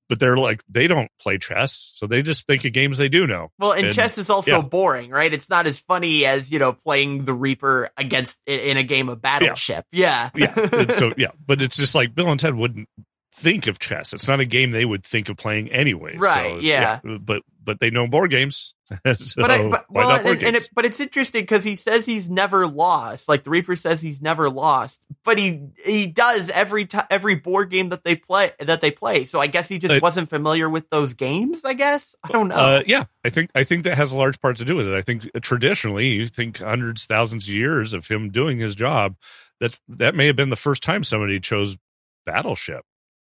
but they're like they don't play chess so they just think of games they do know Well, and, And- chess is also yeah. boring, right? It's not as funny as you know playing the Reaper against in, in a game of Battleship. Yeah, yeah and so yeah but it's just like bill and ted wouldn't think of chess it's not a game they would think of playing anyway Right, so it's- but but they know board games so but I, but, well, and, and it, but it's interesting because he says he's never lost. Like the Reaper says he's never lost, but he he does every time every board game that they play that they play. So I guess he just Uh, wasn't familiar with those games. I guess I don't know. uh, yeah, I think I think that has a large part to do with it. I think traditionally, you think hundreds, thousands of years of him doing his job. That that may have been the first time somebody chose Battleship.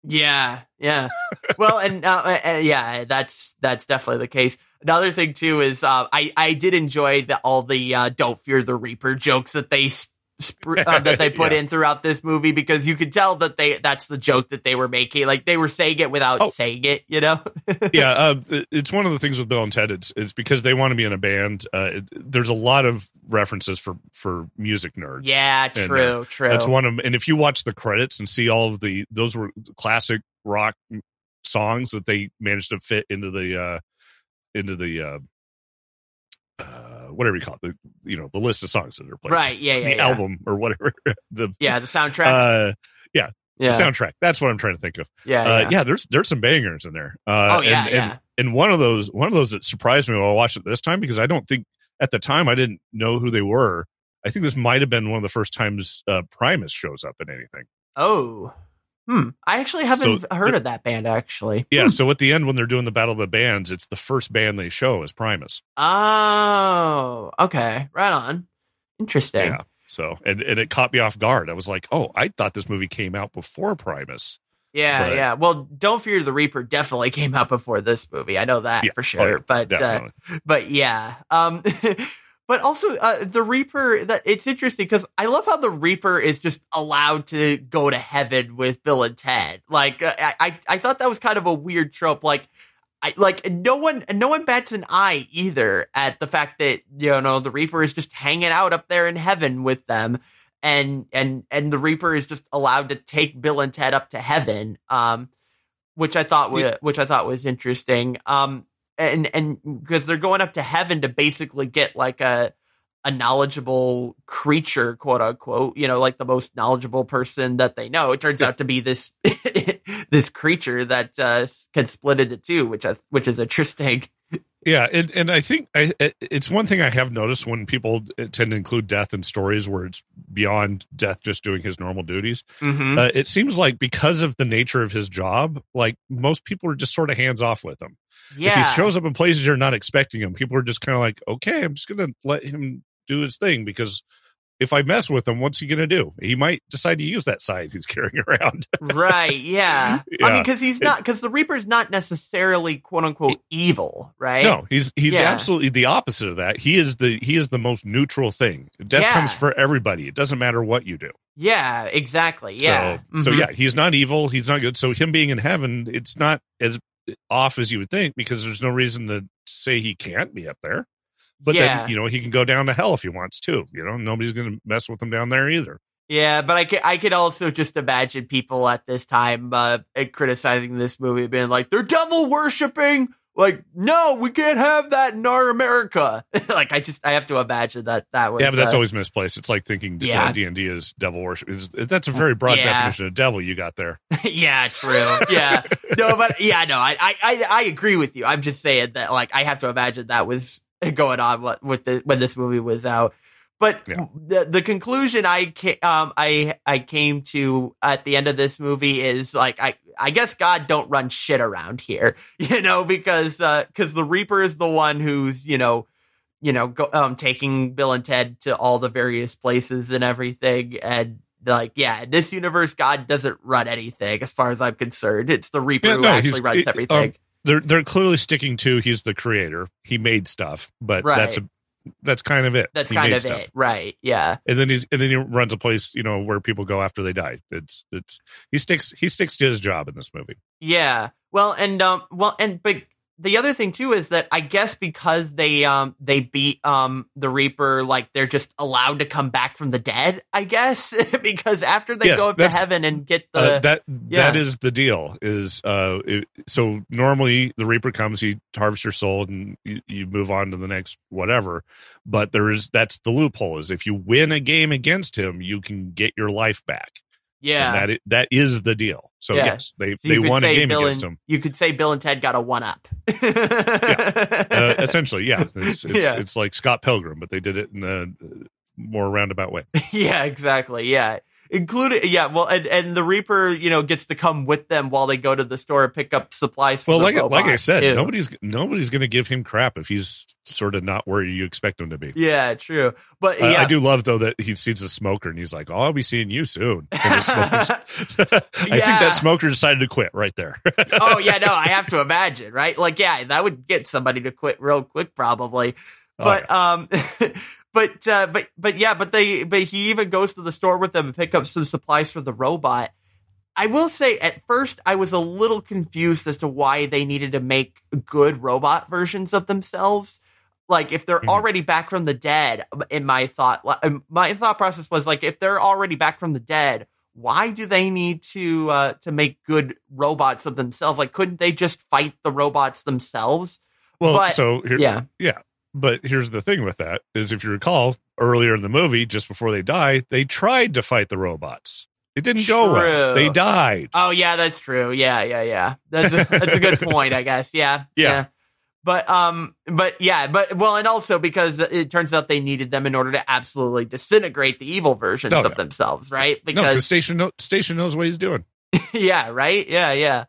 Yeah, yeah. well, and uh, uh, yeah, that's that's definitely the case. Another thing too is uh, I I did enjoy the, all the uh, "Don't fear the Reaper" jokes that they sp- uh, that they put Yeah. in throughout this movie because you could tell that they that's the joke that they were making. Like they were saying it without Oh. saying it, you know. yeah, uh, it's one of the things with Bill and Ted. It's it's because they want to be in a band. Uh, it, there's a lot of references for for music nerds. yeah, And, true, true. That's one of, and if you watch the credits and see all of the, those were classic rock songs that they managed to fit into the, uh, into the, uh, uh, whatever you call it, the, you know, the list of songs that are played, right? Yeah, yeah, the yeah. album or whatever, the, Yeah, the soundtrack. uh, yeah, the soundtrack. That's what I'm trying to think of. yeah, Uh, yeah. yeah, there's, there's some bangers in there. Uh, Oh, yeah, and, yeah. And, and one of those, one of those that surprised me when I watched it this time, because I don't think at the time I didn't know who they were. I think this might have been one of the first times, uh, Primus shows up in anything. Oh, hmm. I actually haven't So- heard of that band. Actually, Yeah, so at the end when they're doing the battle of the bands, it's the first band they show is Primus. Oh, okay. Right on. Interesting. Yeah. So and and it caught me off guard. I was like, "Oh, I thought this movie came out before Primus." Yeah, But- yeah. Well, Don't Fear the Reaper definitely came out before this movie. I know that Yeah. for Oh, sure. yeah, but uh, but yeah. Um but also uh the Reaper that it's interesting cuz I love how the Reaper is just allowed to go to heaven with Bill and Ted. Like uh, I I, I thought that was kind of a weird trope like I, like no one no one bats an eye either at the fact that you know the Reaper is just hanging out up there in heaven with them and and and the Reaper is just allowed to take Bill and Ted up to heaven um which I thought was Yeah. which I thought was interesting um and and because they're going up to heaven to basically get like a a knowledgeable creature quote unquote you know like the most knowledgeable person that they know it turns out to be this this creature that uh can split into two which I, which is interesting Yeah, and, and I think I, it's one thing I have noticed when people tend to include death in stories where it's beyond death just doing his normal duties. Mm-hmm. Uh, it seems like because of the nature of his job, like most people are just sort of hands off with him. Yeah. If he shows up in places you're not expecting him, people are just kind of like, okay, I'm just going to let him do his thing because if I mess with him, what's he going to do? He might decide to use that scythe he's carrying around. right. Yeah. I mean, because he's not, because the Reaper's not necessarily quote unquote evil, right? No, he's he's Yeah. absolutely the opposite of that. He is the he is the most neutral thing. Death Yeah. comes for everybody. It doesn't matter what you do. Yeah, exactly. Yeah. So so Mhm. yeah, he's not evil. He's not good. So him being in heaven, it's not as off as you would think because there's no reason to say he can't be up there. But yeah. then you know he can go down to hell if he wants to. You know nobody's going to mess with him down there either. Yeah, but I could I could also just imagine people at this time uh, criticizing this movie, being like, "They're devil worshipping." Like, no, we can't have that in our America. like, I just I have to imagine that that was yeah, but that's uh, always misplaced. It's like thinking Yeah. D and D is devil worship. Is that's a very broad Yeah. definition of devil you got there. yeah, true. Yeah, no, but yeah, no, I, I I I agree with you. I'm just saying that like I have to imagine that was going on what with the when this movie was out. But Yeah. the the conclusion I ca- um I I came to at the end of this movie is like I I guess God don't run shit around here, you know, because uh because the Reaper is the one who's you know you know go, um taking Bill and Ted to all the various places and everything and like yeah in this universe God doesn't run anything as far as I'm concerned it's the Reaper Yeah, who actually runs it- um, everything they're they're clearly sticking to he's the creator. He made stuff, but Right. that's a that's kind of it. that's He kind of stuff. it right yeah And then he's and then he runs a place, you know, where people go after they die. It's it's he sticks he sticks to his job in this movie. Yeah. Well, and um, well, and but the other thing too is that I guess because they um they beat um the Reaper, like they're just allowed to come back from the dead. I guess because after they Yes, go up to heaven and get the uh, that yeah. that is the deal. Is uh, it, so normally the Reaper comes, he harvests your soul, and you, you move on to the next whatever. But there is that's the loophole is if you win a game against him, you can get your life back. Yeah. and that that is the deal. So Yeah. yes, they So they won a game Bill against and, him. You could say Bill and Ted got a one up. Uh, essentially, yeah, it's it's, Yeah. it's like Scott Pilgrim, but they did it in a uh, more roundabout way. yeah, exactly. Yeah. Including yeah, well and, and the Reaper, you know, gets to come with them while they go to the store and pick up supplies for Well, like like I said, too. nobody's nobody's going to give him crap if he's sort of not where you expect him to be. Yeah, true. But I- yeah, I do love though that he sees a smoker and he's like, "Oh, I'll be seeing you soon." And the smoker's- I think that smoker decided to quit right there. oh yeah, no, I have to imagine, right? Like, yeah, that would get somebody to quit real quick, probably. Oh, But um, but uh, but but yeah, but they but he even goes to the store with them and pick up some supplies for the robot. I will say, at first, I was a little confused as to why they needed to make good robot versions of themselves. Like, if they're Mhm. already back from the dead, in my thought, my thought process was like, if they're already back from the dead, why do they need to uh, to make good robots of themselves? Like, couldn't they just fight the robots themselves? well, but- so here, Yeah, But here's the thing with that is if you recall earlier in the movie, just before they die, they tried to fight the robots. It didn't go well. They died. Oh yeah, that's true. Yeah, yeah, yeah. That's a, that's a good point, I guess. Yeah, Yeah. But um, but yeah, but well, and also because it turns out they needed them in order to absolutely disintegrate the evil versions Oh, of yeah. themselves, right? no, because Because station station knows what he's doing. yeah, right. Yeah, yeah.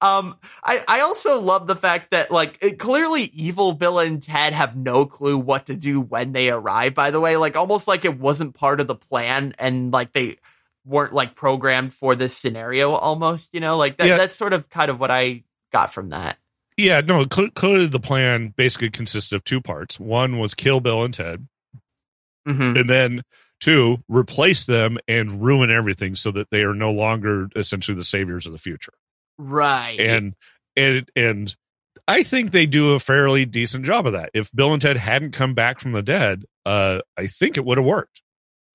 Um, I I also love the fact that like it, clearly evil Bill and Ted have no clue what to do when they arrive. By the way, like almost like it wasn't part of the plan, and like they weren't like programmed for this scenario. Almost, you know, like that. Yeah. That's sort of kind of what I got from that. Yeah, no, cl- clearly the plan basically consisted of two parts. One was kill Bill and Ted, hmm and then two, replace them and ruin everything so that they are no longer essentially the saviors of the future. Right. And and and I think they do a fairly decent job of that. If Bill and Ted hadn't come back from the dead, uh, I think it would have worked.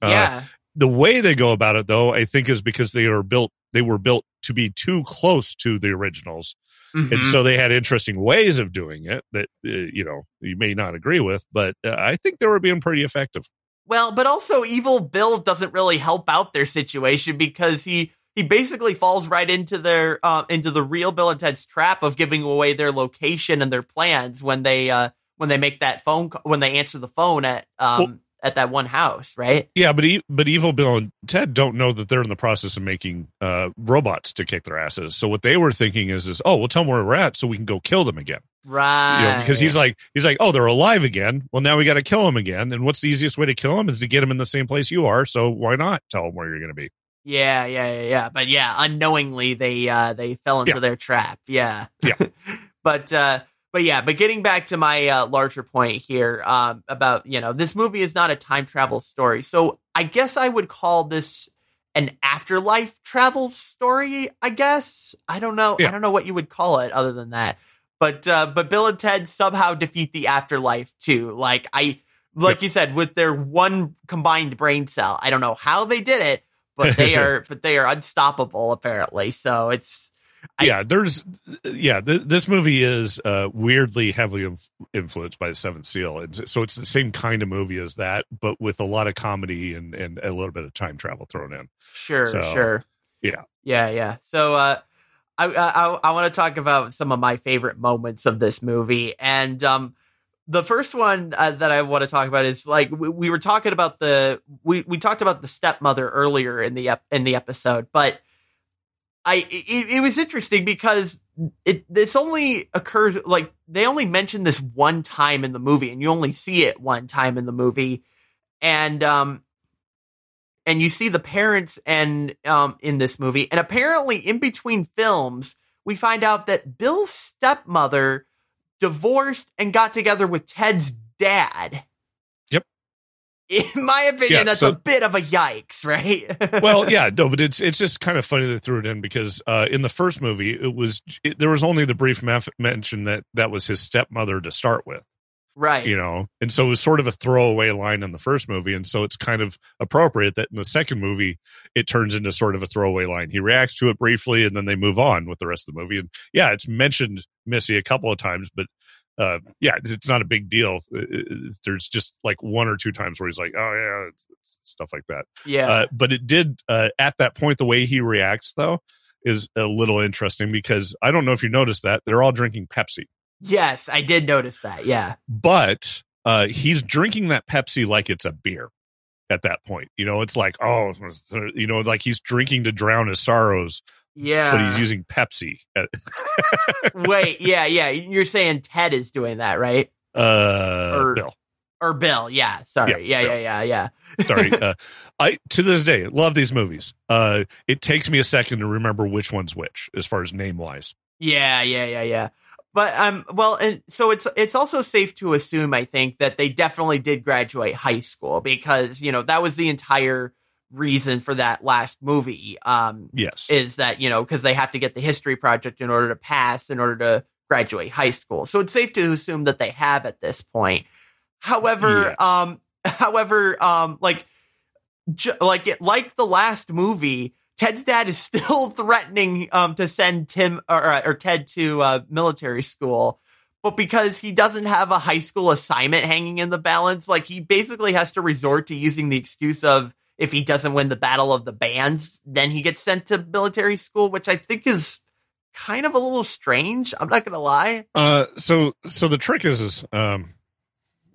Uh, yeah. the way they go about it though i think is because they are built they were built to be too close to the originals and Mhm. so they had interesting ways of doing it that uh, you know you may not agree with but uh, i think they were being pretty effective Well, but also evil Bill doesn't really help out their situation because he he basically falls right into their uh, into the real Bill and Ted's trap of giving away their location and their plans when they uh, when they make that phone call, when they answer the phone at um, well, at that one house, right? Yeah, but e- but evil Bill and Ted don't know that they're in the process of making uh, robots to kick their asses. So what they were thinking is, is oh, we'll tell them where we're at so we can go kill them again, right? You know, because he's like he's like, oh, they're alive again. Well, now we got to kill them again. And what's the easiest way to kill them is to get them in the same place you are. So why not tell them where you're going to be? Yeah, yeah, yeah, yeah. But yeah, unknowingly they uh they fell into yeah. their trap. Yeah. Yeah. but uh but yeah, but getting back to my uh, larger point here um, about you know this movie is not a time travel story, so I guess I would call this an afterlife travel story. I guess I don't know. Yeah. I don't know what you would call it other than that. But uh, but Bill and Ted somehow defeat the afterlife too. Like I like you said with their one combined brain cell. I don't know how they did it, but they are but they are unstoppable apparently. So it's I, yeah, there's yeah, th- this movie is uh, weirdly heavily inf- influenced by the Seventh Seal, and so it's the same kind of movie as that, but with a lot of comedy and and a little bit of time travel thrown in. Sure, so, sure. Yeah, yeah, yeah. So, uh, I I, I want to talk about some of my favorite moments of this movie, and um, the first one uh, that I want to talk about is like we, we were talking about the we we talked about the stepmother earlier in the ep- in the episode, but I it, it, was interesting because it this only occurs like they only mention this one time in the movie, and you only see it one time in the movie, and um, and you see the parents and um in this movie, and apparently in between films, we find out that Bill's stepmother divorced and got together with Ted's dad Yep. in my opinion, yeah, that's so, a bit of a yikes, right? well, yeah, no, but it's it's just kind of funny they threw it in because uh, in the first movie, it was it, there was only the brief mention that that was his stepmother to start with, right? You know, and so it was sort of a throwaway line in the first movie, and so it's kind of appropriate that in the second movie it turns into sort of a throwaway line. He reacts to it briefly, and then they move on with the rest of the movie, and yeah, it's mentioned Missy a couple of times, but uh, yeah, it's not a big deal. There's just like one or two times where he's like, oh yeah, stuff like that. Yeah. Uh, but it did uh, at that point. The way he reacts though is a little interesting because I don't know if you noticed that they're all drinking Pepsi. Yes, I did notice that. Yeah. But uh, he's drinking that Pepsi like it's a beer at that point. You know, it's like, oh, you know, like he's drinking to drown his sorrows yeah. But he's using Pepsi. Wait, yeah, yeah. You're saying Ted is doing that, right? Uh or, Bill. Or Bill, yeah. Sorry. Yeah, yeah, yeah, yeah, yeah. sorry. Uh, I to this day love these movies. Uh it takes me a second to remember which one's which as far as name wise. Yeah, yeah, yeah, yeah. But um well and so it's it's also safe to assume I think that they definitely did graduate high school because, you know, that was the entire reason for that last movie. Um, yes, is that you know because they have to get the history project in order to pass in order to graduate high school. So it's safe to assume that they have at this point. However, yes. um, however, um, like, ju- like it, like the last movie. Ted's dad is still threatening um, to send Tim or, or Ted to uh, military school, but because he doesn't have a high school assignment hanging in the balance, like he basically has to resort to using the excuse of if he doesn't win the battle of the bands, then he gets sent to military school, which I think is kind of a little strange. I'm not gonna lie. Uh, so so the trick is, is um,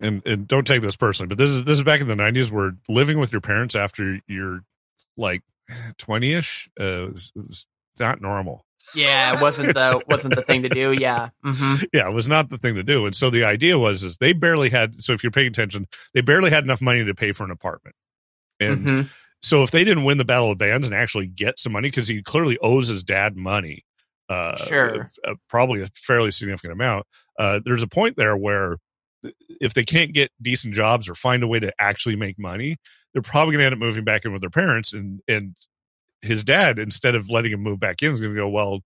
and and don't take this personally, but this is this is back in the '90s where living with your parents after you're like 20 ish uh, is, is not normal. Yeah, it wasn't the wasn't the thing to do. Yeah, mm-hmm. yeah, it was not the thing to do. And so the idea was is they barely had. So if you're paying attention, they barely had enough money to pay for an apartment. And mm-hmm. so if they didn't win the Battle of Bands and actually get some money, because he clearly owes his dad money, uh, sure, uh, probably a fairly significant amount. Uh, there's a point there where if they can't get decent jobs or find a way to actually make money, they're probably going to end up moving back in with their parents. And and his dad, instead of letting him move back in, is going to go, well,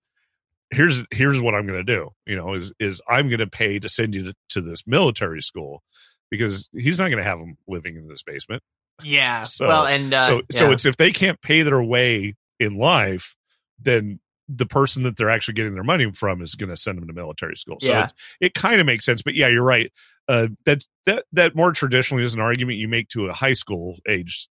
here's here's what I'm going to do. You know, is is I'm going to pay to send you to, to this military school because he's not going to have him living in this basement. Yeah. So, well, and uh, so yeah. so it's if they can't pay their way in life, then the person that they're actually getting their money from is going to send them to military school. So yeah. it kind of makes sense. But yeah, you're right. Uh, that's that that more traditionally is an argument you make to a high school age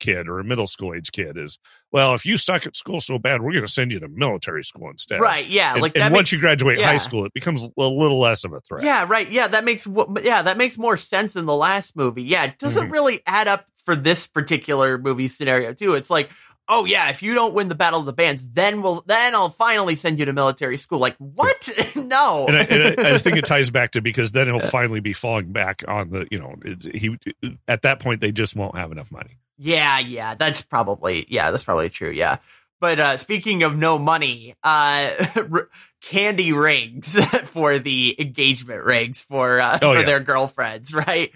kid or a middle school age kid is, well, if you suck at school so bad, we're going to send you to military school instead. Right? Yeah. And, like and that once makes- you graduate yeah. high school, it becomes a little less of a threat. Yeah, right. Yeah, that makes yeah, that makes more sense in the last movie. Yeah, it doesn't Mhm. really add up for this particular movie scenario too. It's like, oh yeah, if you don't win the battle of the bands, then we'll then I'll finally send you to military school. Like what? no. and I, and I, I think it ties back to because then he'll finally be falling back on the you know he at that point they just won't have enough money. Yeah, yeah, that's probably yeah, that's probably true. Yeah, but uh, speaking of no money, uh, r- candy rings for the engagement rings for uh, Oh, for yeah. their girlfriends, right?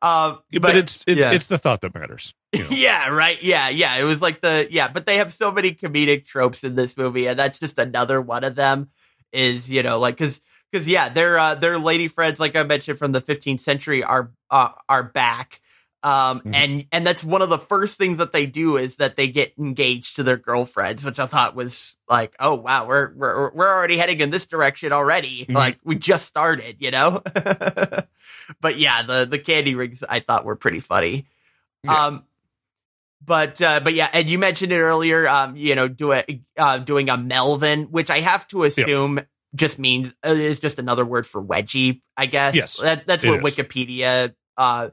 Um, But, it's it's, yeah. it's the thought that matters. You know. yeah, right. Yeah, yeah. It was like the yeah, but they have so many comedic tropes in this movie, and that's just another one of them. Is you know like because because yeah, their uh, their lady friends, like I mentioned from the 15th century, are uh, are back. Um Mhm. and and that's one of the first things that they do is that they get engaged to their girlfriends, which I thought was like, oh wow, we're we're we're already heading in this direction already. Mhm. Like we just started, you know. but yeah, the the candy rings I thought were pretty funny. Yeah. Um, but uh, but yeah, and you mentioned it earlier. Um, you know, do a, uh, doing a Melvin, which I have to assume just means uh, is just another word for wedgie. I guess. Yes, that, that's what is. Wikipedia. Uh,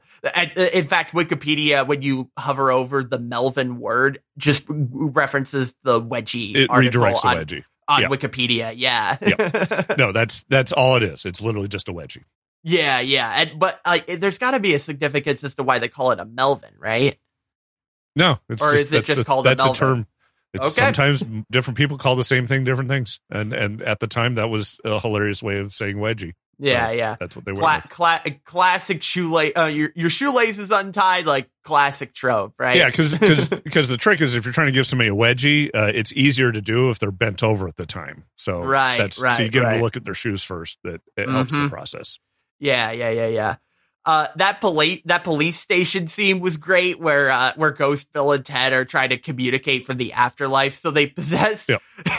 in fact, Wikipedia, when you hover over the Melvin word, just references the wedgie It article redirects the on, wedgie. on. Wikipedia. Yeah. No, that's that's all it is. It's literally just a wedgie. yeah, yeah. And, but uh, there's got to be a significance as to why they call it a Melvin, right? No, it's Or just, is it that's just a, called that's a Melvin? term. Okay. Sometimes different people call the same thing different things, and and at the time that was a hilarious way of saying wedgie. Yeah, So yeah. That's what they were. Cla- cla- classic shoelace. Uh, your your shoelace is untied, like classic trope, right? Yeah, because because the trick is if you're trying to give somebody a wedgie, uh, it's easier to do if they're bent over at the time. So Right, that's, so you get them to look at their shoes first. That it helps the Mhm. process. yeah, yeah, yeah, yeah. Uh, that police that police station scene was great, where uh, where Ghost Bill and Ted are trying to communicate from the afterlife. So they possess,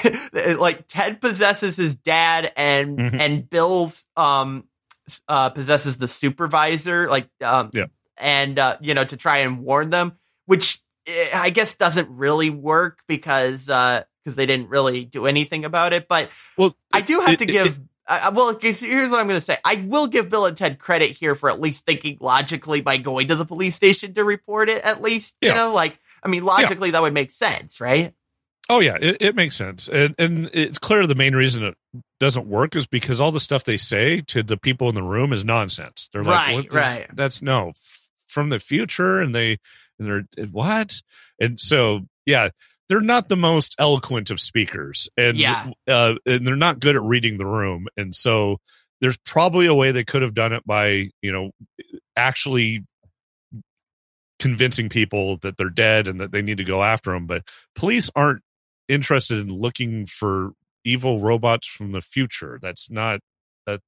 like Ted possesses his dad, and Mhm. and Bill's um uh possesses the supervisor, like um Yeah. and uh, you know to try and warn them, which eh, I guess doesn't really work because uh because they didn't really do anything about it, but. Well, I do have it- to give. it- I- well, here's what I'm going to say. I will give Bill and Ted credit here for at least thinking logically by going to the police station to report it. At least, you know, like I mean, logically that would make sense, right? Oh yeah, it, it makes sense, and and it's clear the main reason it doesn't work is because all the stuff they say to the people in the room is nonsense. They're like, Right, this- right. That's no f- from the future, and they and they're what, and so yeah, they're not the most eloquent of speakers, and Yeah. uh, and they're not good at reading the room, and so there's probably a way they could have done it by you know actually convincing people that they're dead and that they need to go after them but police aren't interested in looking for evil robots from the future that's not that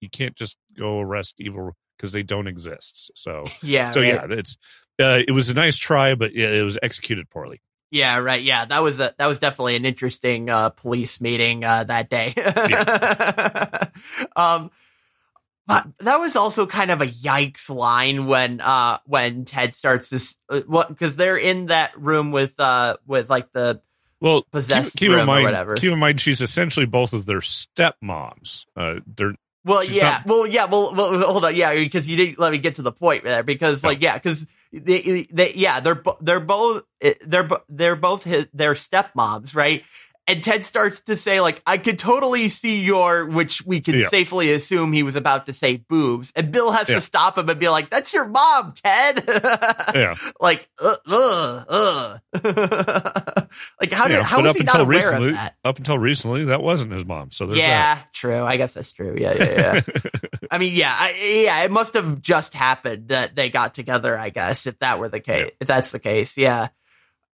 you can't just go arrest evil because they don't exist so Yeah. so right. yeah it's uh, it was a nice try but yeah, it was executed poorly Yeah, right. Yeah, that was a that was definitely an interesting uh, police meeting uh, that day. um, but that was also kind of a yikes line when uh when Ted starts this uh, what because they're in that room with uh with like the well keep, Possessed keep room in mind whatever. keep in mind she's essentially both of their stepmoms uh they're Well, yeah. not- Well, yeah. Well, well, hold on. Yeah, because you didn't let me get to the point there. Because, like, yeah, because they, they, yeah, they're they're both eh, they're bo- they're both his, their stepmoms, right? And Ted starts to say, like, I could totally see your, which we can Yeah. safely assume he was about to say boobs, and Bill has Yeah. to stop him and be like, "That's your mom, Ted." yeah like, uh, uh, uh. like, how did Yeah, how was up he until not aware recently of that? up until recently that wasn't his mom so there's Yeah, true. I guess that's true. Yeah, yeah, yeah. I mean, yeah, I, yeah, it must have just happened that they got together. I guess if that were the case, if that's the case, yeah.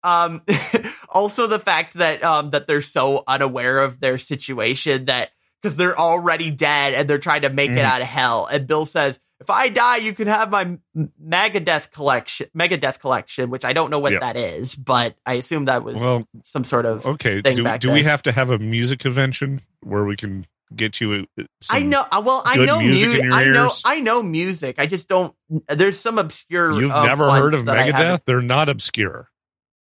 Um, also the fact that um that they're so unaware of their situation that because they're already dead and they're trying to make it Mhm. out of hell. And Bill says, "If I die, you can have my Megadeth collection, Megadeth collection," which I don't know what Yeah. that is, but I assume that was Well, some sort of okay thing do, do we have to have a music convention where we can get you. uh, I know. uh, Well, I know music your I know. ears? I know music. I just don't. There's some obscure. You've uh, never heard of that I haven't- Megadeth? They're not obscure.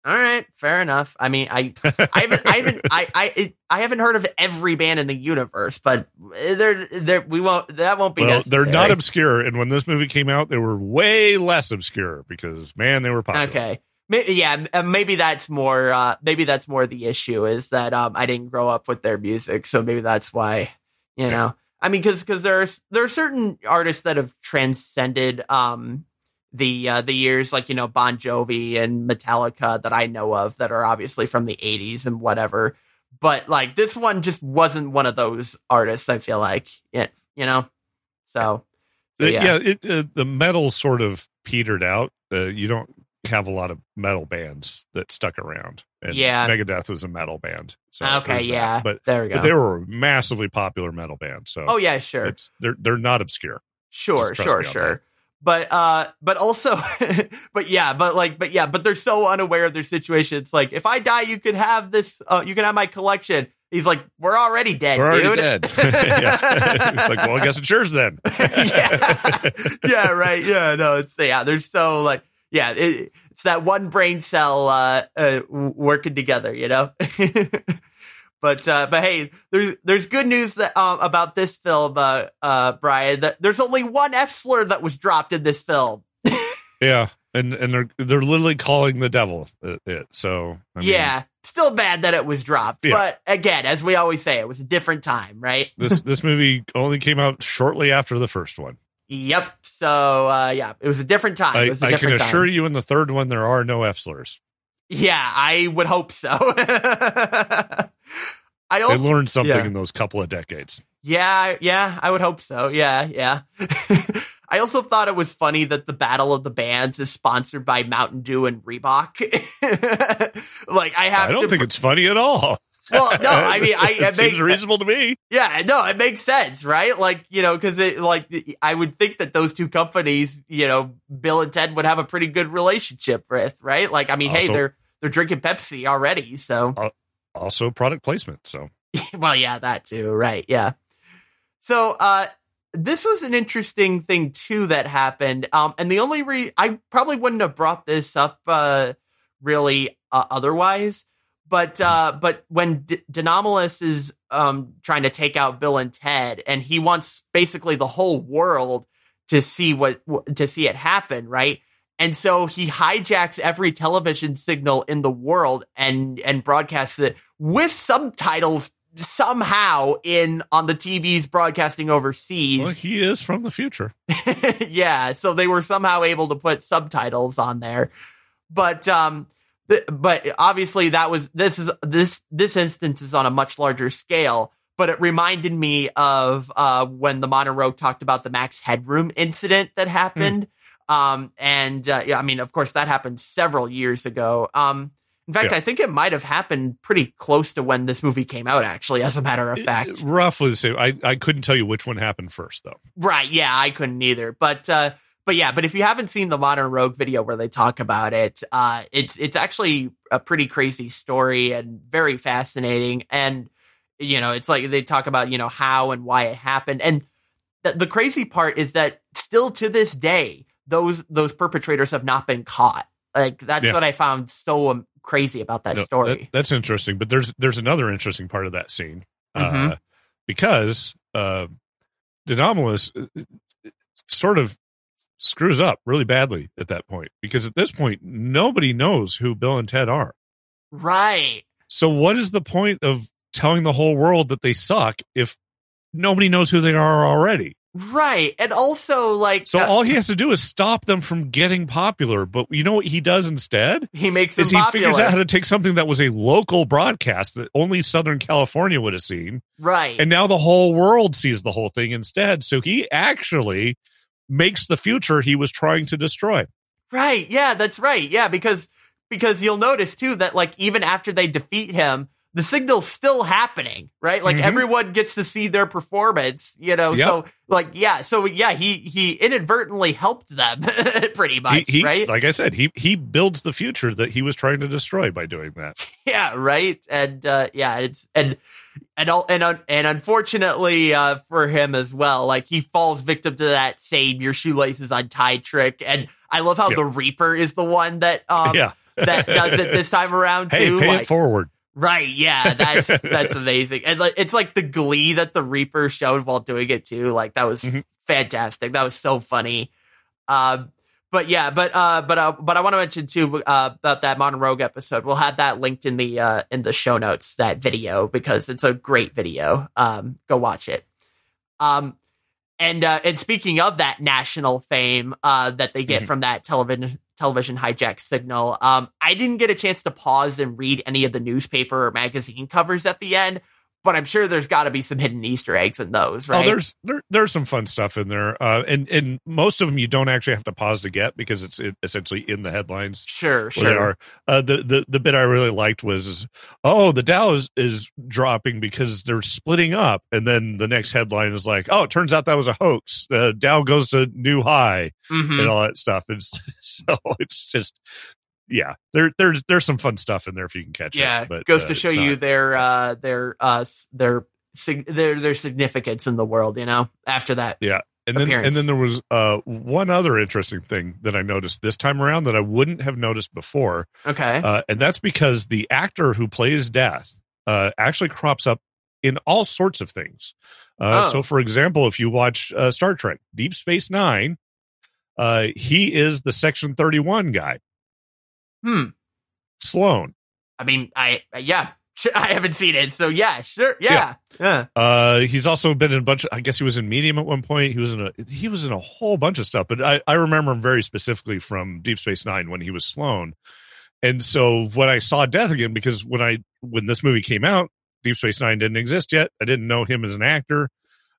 All right, fair enough. I mean, I I haven't, I haven't, I, I, it, I haven't heard of every band in the universe, but they're, they're, we won't, that won't be. well, they're not obscure. And when this movie came out, they were way less obscure because man, they were popular. Okay. Yeah, uh, maybe that's more. Uh, maybe that's more the issue is that um, I didn't grow up with their music, so maybe that's why. You know, I mean, because because there's there are certain artists that have transcended um, the uh, the years, like you know Bon Jovi and Metallica that I know of that are obviously from the '80s and whatever. But like this one just wasn't one of those artists. I feel like, it, you know. So, so yeah. yeah, it, uh, the metal sort of petered out. Uh, you don't have a lot of metal bands that stuck around. And Yeah. Megadeth was a metal band. So okay, there's that. yeah, But, there we go. but they were a massively popular metal band. So oh yeah, sure. it's they're they're not obscure. Sure, sure, sure. that. But uh but also but yeah, but like but yeah, but they're so unaware of their situation. It's like if I die you could have this uh you can have my collection. He's like, We're already dead, We're already dude. dead. yeah. it's like, well, I guess it's yours then. yeah. yeah, right. Yeah, no, it's yeah, they're so like yeah, it, it's that one brain cell uh, uh working together, you know? But uh but hey, there's there's good news that um about this film uh uh Brian that there's only one F slur that was dropped in this film. Yeah, and and they're they're literally calling the devil it. it. So I mean, yeah, still bad that it was dropped. Yeah. But again, as we always say, it was a different time, right? this this movie only came out shortly after the first one. Yep. So uh yeah, it was a different time. I, it was a I can assure time. you, in the third one, there are no F slurs. Yeah, I would hope so. I They learned something yeah. in those couple of decades. Yeah, yeah, I would hope so. Yeah, yeah. I also thought it was funny that the Battle of the Bands is sponsored by Mountain Dew and Reebok. like I have I don't think it's funny at all. Well, no, I mean, I- it seems makes- reasonable to me. Yeah, no, it makes sense, right? Like, you know, because it, like, I would think that those two companies, you know, Bill and Ted would have a pretty good relationship with, right? Like, I mean, hey, they're they're drinking Pepsi already, so Also, product placement. So well, yeah, that too, right? Yeah. So, uh, this was an interesting thing too that happened, um, and the only re I probably wouldn't have brought this up, uh, really uh, otherwise, but uh, but when D- De Nomolos is um trying to take out Bill and Ted, and he wants basically the whole world to see what to see it happen, right? And so he hijacks every television signal in the world and and broadcasts it with subtitles somehow in on the TVs broadcasting overseas. well, he is from the future. yeah, so they were somehow able to put subtitles on there. But um but obviously that was this is this this instance is on a much larger scale, but it reminded me of uh when the Modern Rogue talked about the Max Headroom incident that happened. Um and uh, yeah, I mean of course that happened several years ago. Um in fact, Yeah. I think it might have happened pretty close to when this movie came out actually as a matter of fact. It- roughly the same. I, I couldn't tell you which one happened first, though. Right. Yeah, I couldn't either. But uh but yeah, but if you haven't seen the Modern Rogue video where they talk about it, uh it's it's actually a pretty crazy story and very fascinating and you know, it's like they talk about, you know, how and why it happened. And the, the crazy part is that still to this day, those those perpetrators have not been caught. Like that's Yeah. what I found so um, crazy about that No, story. that- that's interesting. But there's there's another interesting part of that scene uh, Mhm. because uh, De Nomolos uh, sort of screws up really badly at that point because at this point nobody knows who Bill and Ted are. right. So what is the point of telling the whole world that they suck if nobody knows who they are already? Right. And also like So uh, all he has to do is stop them from getting popular. But you know what he does instead? he makes them Is he popular. figures out how to take something that was a local broadcast that only Southern California would have seen, right. and now the whole world sees the whole thing instead. So he actually makes the future he was trying to destroy. Right. Yeah, that's right. Yeah, because because you'll notice too that like even after they defeat him, the signal's still happening, right? Like Mhm. everyone gets to see their performance, you know. Yep. So like yeah, so yeah, he he inadvertently helped them pretty much, he, he right? like I said, he he builds the future that he was trying to destroy by doing that. yeah, right. And uh yeah, it's and and all and un- and unfortunately uh for him as well, like he falls victim to that same your shoelaces untied trick. And I love how Yep. the Reaper is the one that um yeah, that does it this time around hey, too. pay like- it forward. Right, yeah, that's that's amazing, and like, it's like the glee that the Reaper showed while doing it too. Like that was Mhm. fantastic. That was so funny. Um, but yeah, but uh, but uh, but I want to mention too uh, about that Modern Rogue episode. We'll have that linked in the uh, in the show notes. That video because it's a great video. Um, go watch it. Um, and uh, and speaking of that national fame uh, that they get Mhm. from that television television hijack signal, um, I didn't get a chance to pause and read any of the newspaper or magazine covers at the end, but I'm sure there's got to be some hidden Easter eggs in those, right? Oh, there's there, there's some fun stuff in there, uh, and and most of them you don't actually have to pause to get because it's it, essentially in the headlines. sure, sure. Uh, the the the bit I really liked was, oh, the Dow is, is dropping because they're splitting up, and then the next headline is like, oh, it turns out that was a hoax. Uh, Dow goes to new high Mhm. and all that stuff. It's so it's just yeah, there there's there's some fun stuff in there if you can catch it. yeah, it. But goes uh, to show you not- their uh their uh their sig- their their significance in the world. You know, after that. Yeah. And then appearance. and then there was uh one other interesting thing that I noticed this time around that I wouldn't have noticed before. Okay. uh, and that's because the actor who plays Death uh, actually crops up in all sorts of things. Uh, Oh. So, for example, if you watch uh, Star Trek Deep Space Nine, uh, he is the Section Thirty One guy, hmm. Sloan. I mean, I yeah. I haven't seen it, so yeah, sure, yeah, yeah. Uh, he's also been in a bunch. Of, I guess he was in Medium at one point. He was in a he was in a whole bunch of stuff. But I, I remember him very specifically from Deep Space Nine when he was Sloan. And so when I saw Death again, because when I when this movie came out, Deep Space Nine didn't exist yet. I didn't know him as an actor.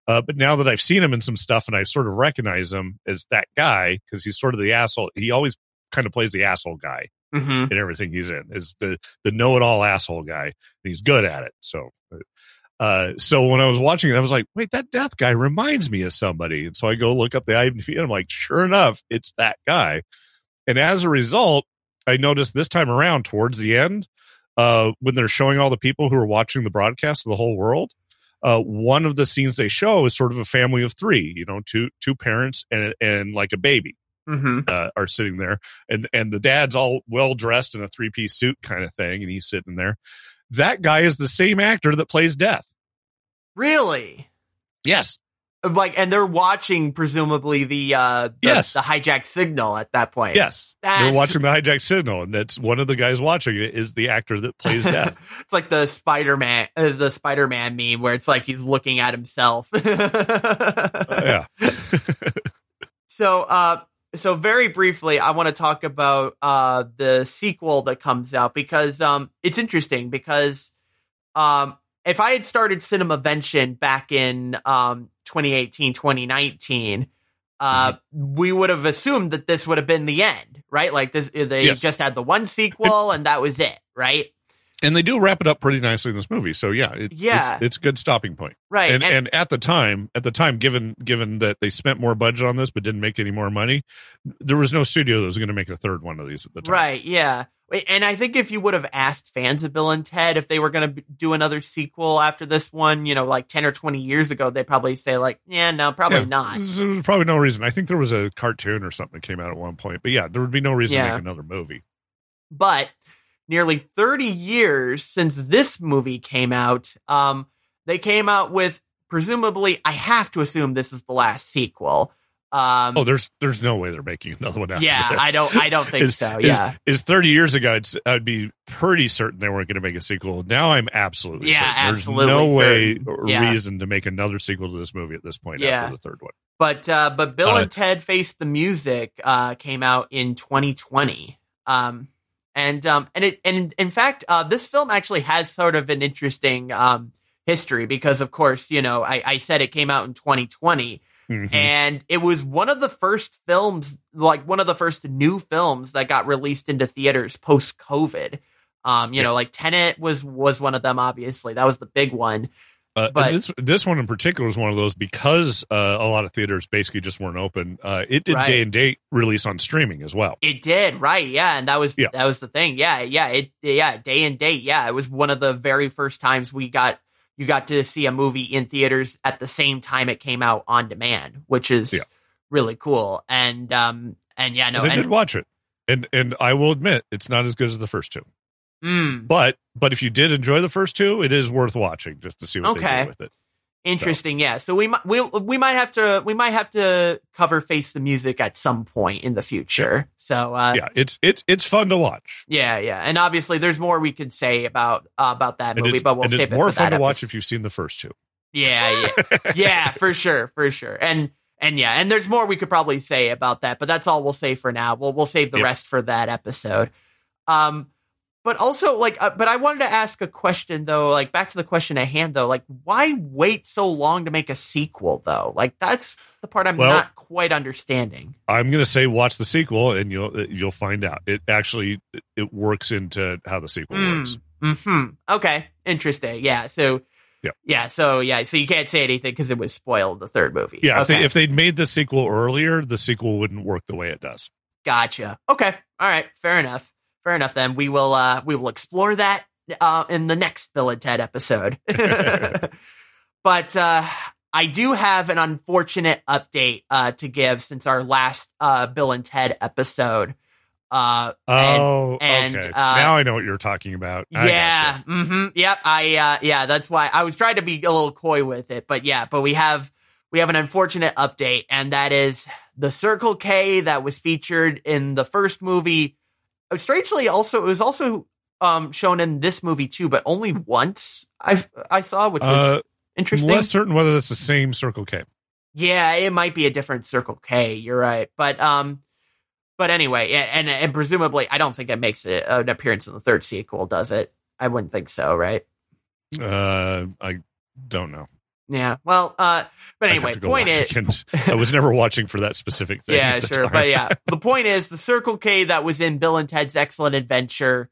Uh, but now that I've seen him in some stuff and I sort of recognize him as that guy because he's sort of the asshole. He always kind of plays the asshole guy hmm in everything he's in is the the know-it-all asshole guy he's good at it so uh so when i was watching it i was like wait that death guy reminds me of somebody. And so i go look up the imdb and i'm like sure enough it's that guy. And as a result i noticed this time around towards the end uh when they're showing all the people who are watching the broadcast of the whole world uh, one of the scenes they show is sort of a family of three, you know, two two parents and and like a baby hmm uh, are sitting there, and and the dad's all well dressed in a three piece suit kind of thing, and he's sitting there. That guy is the same actor that plays Death. Really? Yes, Like, and they're watching presumably the uh the, Yes. the hijack signal at that point. yes. That's- They're watching the hijack signal, and that's one of the guys watching it is the actor that plays Death. it's like the Spider Man, uh, the Spider Man meme where it's like he's looking at himself. yeah, So, uh, so very briefly, I want to talk about uh the sequel that comes out because um it's interesting because um if I had started Cinemavention back in um 2018 2019 uh we would have assumed that this would have been the end right? Like this they Yes. just had the one sequel and that was it right and they do wrap it up pretty nicely in this movie. So yeah, it, Yeah. it's, it's a good stopping point. right and, and at the time, at the time, given given that they spent more budget on this but didn't make any more money, there was no studio that was going to make a third one of these at the time. Right, yeah. And I think if you would have asked fans of Bill and Ted if they were going to do another sequel after this one, you know, like 10 or 20 years ago, they'd probably say, like, yeah, no, probably Yeah. not. There was probably no reason. I think there was a cartoon or something that came out at one point, but yeah, there would be no reason to make another movie. But nearly 30 years since this movie came out, um, they came out with presumably, I have to assume this is the last sequel. Um, Oh, there's there's no way they're making another one after yeah, this. I don't, I don't think Is- so. Yeah. Is 30 years ago, it's, I'd be pretty certain they weren't going to make a sequel. Now I'm absolutely Yeah, certain. absolutely There's no way or Yeah. reason to make another sequel to this movie at this point Yeah. after the third one. But uh, but Bill Uh, and Ted Face the Music uh, came out in 2020. Um, and um, and it and in fact, uh, this film actually has sort of an interesting um, history because, of course, you know, I, I said it came out in 2020, Mhm. and it was one of the first films, like one of the first new films that got released into theaters post COVID. Um, you Yeah. know, like Tenet was was one of them. Obviously, that was the big one. Uh, But- this this one in particular was one of those because uh, a lot of theaters basically just weren't open. Uh, it did Right. day and date release on streaming as well. It did, right? Yeah, and that was Yeah. that was the thing. Yeah, yeah, it yeah, day and date. Yeah, it was one of the very first times we got you got to see a movie in theaters at the same time it came out on demand, which is Yeah. really cool. And um and yeah, no, and I and, did watch it, and and I will admit it's not as good as the first two. Mm, But but if you did enjoy the first two, it is worth watching just to see what they Okay. do with it. interesting. Yeah, so we might we we might have to we might have to cover face the music at some point in the future. So uh, yeah, it's it's it's fun to watch. yeah, yeah, and obviously there's more we could say about uh, about that And movie, but we'll save it's it more fun to watch if you've seen the first two. Yeah, yeah, yeah, for sure, for sure. And and yeah, and there's more we could probably say about that, but that's all we'll say for now. We'll we'll save the Yep. rest for that episode. Um, but also like, uh, but I wanted to ask a question though. Like back to the question at hand though. Like, why wait so long to make a sequel though? Like that's the part I'm Well- not quite understanding. I'm going to say watch the sequel, and you'll you'll find out. It actually it works into how the sequel works. Hmm. Okay. Interesting. Yeah. So. Yep. Yeah. So yeah. So you can't say anything because it was spoiled the third movie. Yeah, if they if they'd made the sequel earlier, the sequel wouldn't work the way it does. Gotcha. Okay. All right. Fair enough. Fair enough. Then we will uh we will explore that uh in the next Bill and Ted episode. but uh I do have an unfortunate update uh to give since our last uh Bill and Ted episode. Uh and- Oh, and, okay. uh, now I know what you're talking about. I yeah. gotcha. Mm-hmm. Yep. I uh yeah, that's why I was trying to be a little coy with it. But yeah, but we have we have an unfortunate update, and that is the Circle K that was featured in the first movie. Uh, Strangely, also it was also um shown in this movie too, but only once I I saw, which was Uh, interesting. less certain whether that's the same Circle K. Yeah, it might be a different Circle K. You're right, but um, but anyway, and and presumably, I don't think it makes it an appearance in the third sequel, does it? I wouldn't think so, right? Uh, I don't know. Yeah. Well, uh, but anyway, have to go point is. I was never watching for that specific thing. yeah, sure, time. but yeah, the point is the Circle K that was in Bill and Ted's Excellent Adventure,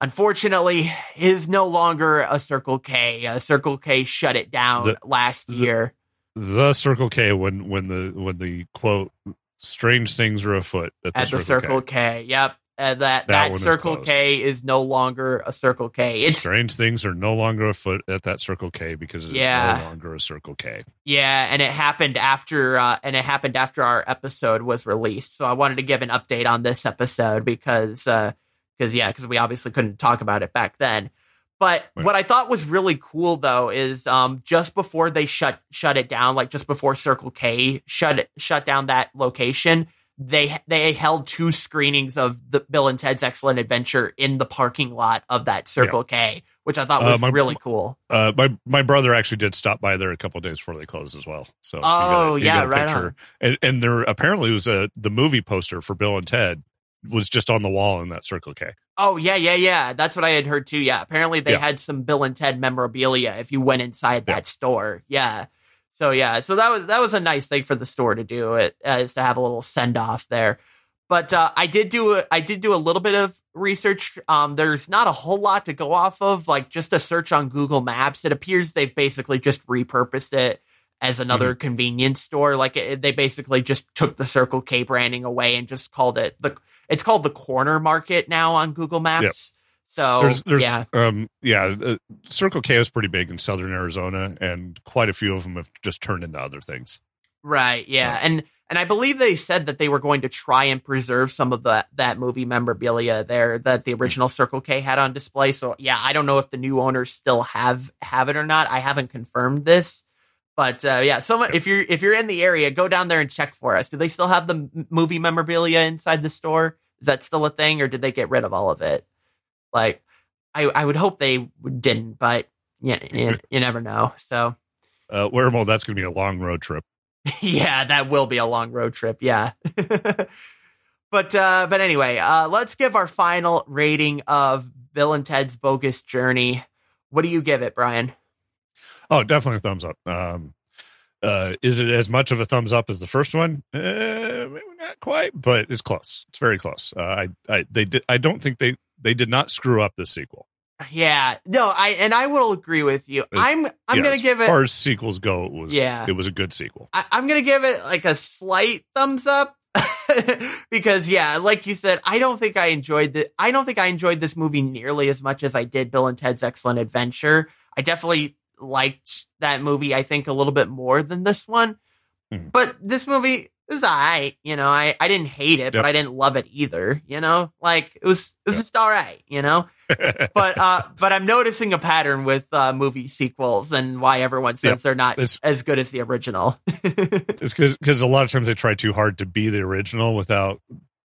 unfortunately, is no longer a Circle K. A Circle K shut it down The- last the- year. the Circle K when when the when the quote strange things are afoot at the, at the Circle, Circle K. K. Yep. Uh, that That that, one is Circle. K is no longer a Circle K. It's Strange things are no longer afoot at that Circle K because it is Yeah. no longer a Circle K. yeah, and it happened after uh, and it happened after our episode was released. So I wanted to give an update on this episode because because yeah, because we obviously couldn't talk about it back then. But Right. what I thought was really cool though is um, just before they shut shut it down, like just before Circle K shut it, shut down that location, they they held two screenings of the Bill and Ted's Excellent Adventure in the parking lot of that Circle K, which I thought Uh, was my- really cool. Uh, my my brother actually did stop by there a couple days before they closed as well. So he got Oh he yeah, right on. And and there apparently was a the movie poster for Bill and Ted was just on the wall in that Circle K. Oh yeah, yeah, yeah. That's what I had heard too. Yeah, apparently they Yeah. had some Bill and Ted memorabilia if you went inside Yeah. that store. Yeah. So yeah, so that was that was a nice thing for the store to do. It uh, is to have a little send off there. But uh, I did do a, I did do a little bit of research. Um, there's not a whole lot to go off of. Like just a search on Google Maps, it appears they've basically just repurposed it as another convenience store. Like it, they basically just took the Circle K branding away and just called it the. It's called the Corner Market now on Google Maps. So There's there's yeah, um yeah uh, Circle K is pretty big in southern Arizona and quite a few of them have just turned into other things. right, yeah, So- and and I believe they said that they were going to try and preserve some of the that movie memorabilia there that the original Circle K had on display. So yeah, I don't know if the new owners still have have it or not. I haven't confirmed this, but uh, yeah, someone if you're if you're in the area, go down there and check for us. Do they still have the m- movie memorabilia inside the store? Is that still a thing, or did they get rid of all of it? Like, I I would hope they didn't, but yeah, you, you never know. So. Uh, Weremo, that's going to be a long road trip. yeah, that will be a long road trip. Yeah. but uh but anyway, uh let's give our final rating of Bill and Ted's Bogus Journey. What do you give it, Brian? Oh, definitely a thumbs up. Um, Uh, is it as much of a thumbs up as the first one? Uh, maybe not quite, but it's close. It's very close. Uh, I, I, they did. I don't think they they did not screw up this sequel. Yeah, no, I and I will agree with you. I'm I'm Yeah, gonna give it. far as sequels go, it was Yeah. it was a good sequel. I, I'm gonna give it like a slight thumbs up because yeah, like you said, I don't think I enjoyed the I don't think I enjoyed this movie nearly as much as I did Bill and Ted's Excellent Adventure. I definitely liked that movie. I think a little bit more than this one, Mhm. but this movie was alright. You know, I I didn't hate it, Yep. but I didn't love it either. You know, like it was it was just all right. You know but uh but I'm noticing a pattern with uh movie sequels and why everyone says Yeah, they're not it's- as good as the original. It's because because a lot of times they try too hard to be the original without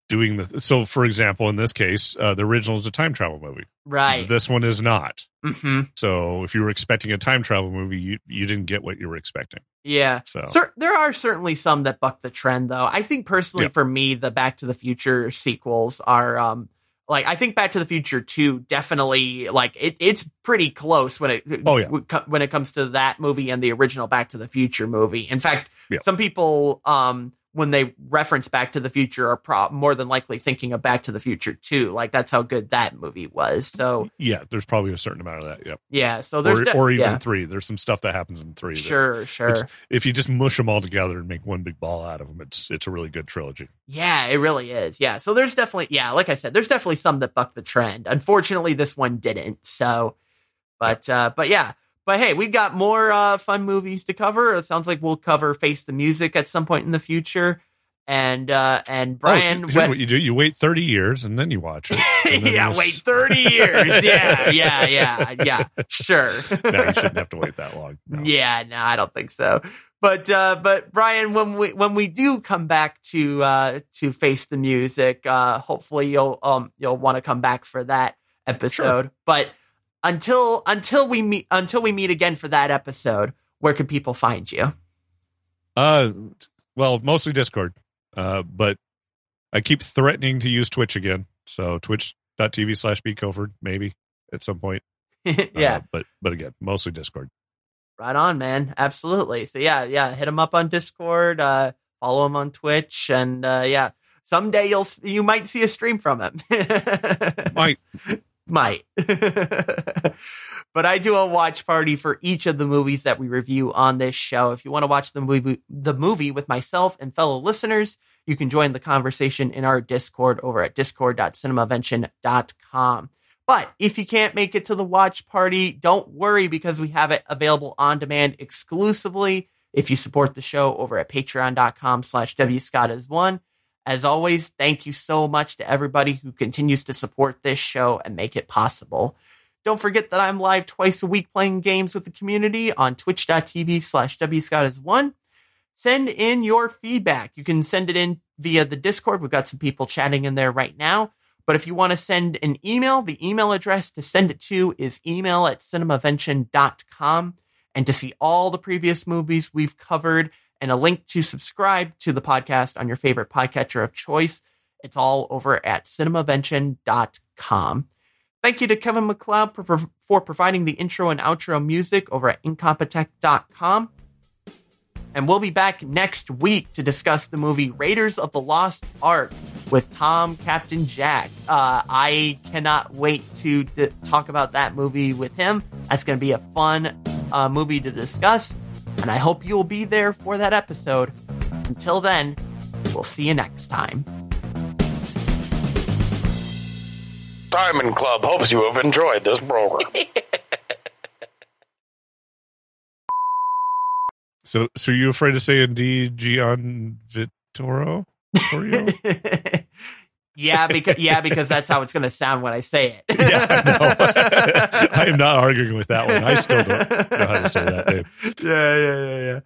doing the. So, for example, in this case, uh, the original is a time travel movie. right. This one is not. hmm So, if you were expecting a time travel movie, you you didn't get what you were expecting. Yeah. So, Cer- there are certainly some that buck the trend though. I think personally Yeah. for me the Back to the Future sequels are um like I think Back to the Future 2 definitely like it, it's pretty close when it Oh, yeah. when it comes to that movie and the original Back to the Future movie. In fact, Yeah. some people um when they reference Back to the Future are pro- more than likely thinking of Back to the Future 2. Like that's how good that movie was. So, yeah, there's probably a certain amount of that. Yep. yeah, so there's Or, de- or even yeah. three. There's some stuff that happens in three. Sure, sure. if you just mush them all together and make one big ball out of them, it's it's a really good trilogy. Yeah, it really is. Yeah. So there's definitely, yeah, like I said, there's definitely some that buck the trend. Unfortunately, this one didn't. So, but, uh, but yeah. But hey, we've got more uh, fun movies to cover. It sounds like we'll cover Face the Music at some point in the future. And, uh, and Brian, oh, here's what you do: you wait 30 years and then you watch it. Yeah, wait 30 years. Yeah, yeah, yeah, yeah. Sure. no, you shouldn't have to wait that long. No. Yeah, no, I don't think so. But uh but Brian, when we when we do come back to uh to face the music, uh hopefully you'll um you'll want to come back for that episode. But until until we meet until we meet again for that episode, where can people find you? Uh, well, mostly Discord. Uh, but I keep threatening to use Twitch again. So twitch.tv slash bcoford, maybe at some point. yeah, Uh, but, but again, mostly Discord. right on, man. Absolutely. So yeah, yeah, hit him up on Discord, uh follow him on Twitch and uh yeah, someday you'll you might see a stream from him. Might. Might. but I do a watch party for each of the movies that we review on this show. If you want to watch the movie, the movie with myself and fellow listeners, you can join the conversation in our Discord over at discord.cinemavention.com. But if you can't make it to the watch party, don't worry because we have it available on demand exclusively if you support the show over at patreon.com slash wscottis1. As always, thank you so much to everybody who continues to support this show and make it possible. Don't forget that I'm live twice a week playing games with the community on twitch.tv slash wscottis1. Send in your feedback. You can send it in via the Discord. We've got some people chatting in there right now. But if you want to send an email, the email address to send it to is email at cinemavention.com. And to see all the previous movies we've covered and a link to subscribe to the podcast on your favorite podcatcher of choice, it's all over at cinemavention.com. Thank you to Kevin MacLeod for, for providing the intro and outro music over at incompetech.com. And we'll be back next week to discuss the movie Raiders of the Lost Ark with Tom Captain Jack. Uh, I cannot wait to d- talk about that movie with him. That's going to be a fun uh, movie to discuss. And I hope you'll be there for that episode. Until then, we'll see you next time. Diamond Club hopes you have enjoyed this program. So, so you afraid to say D Gian Vittoro? Vittorio? Yeah, because yeah, because that's how it's going to sound when I say it. yeah, I. I am not arguing with that one. I still don't know how to say that name. Yeah, yeah, yeah, yeah.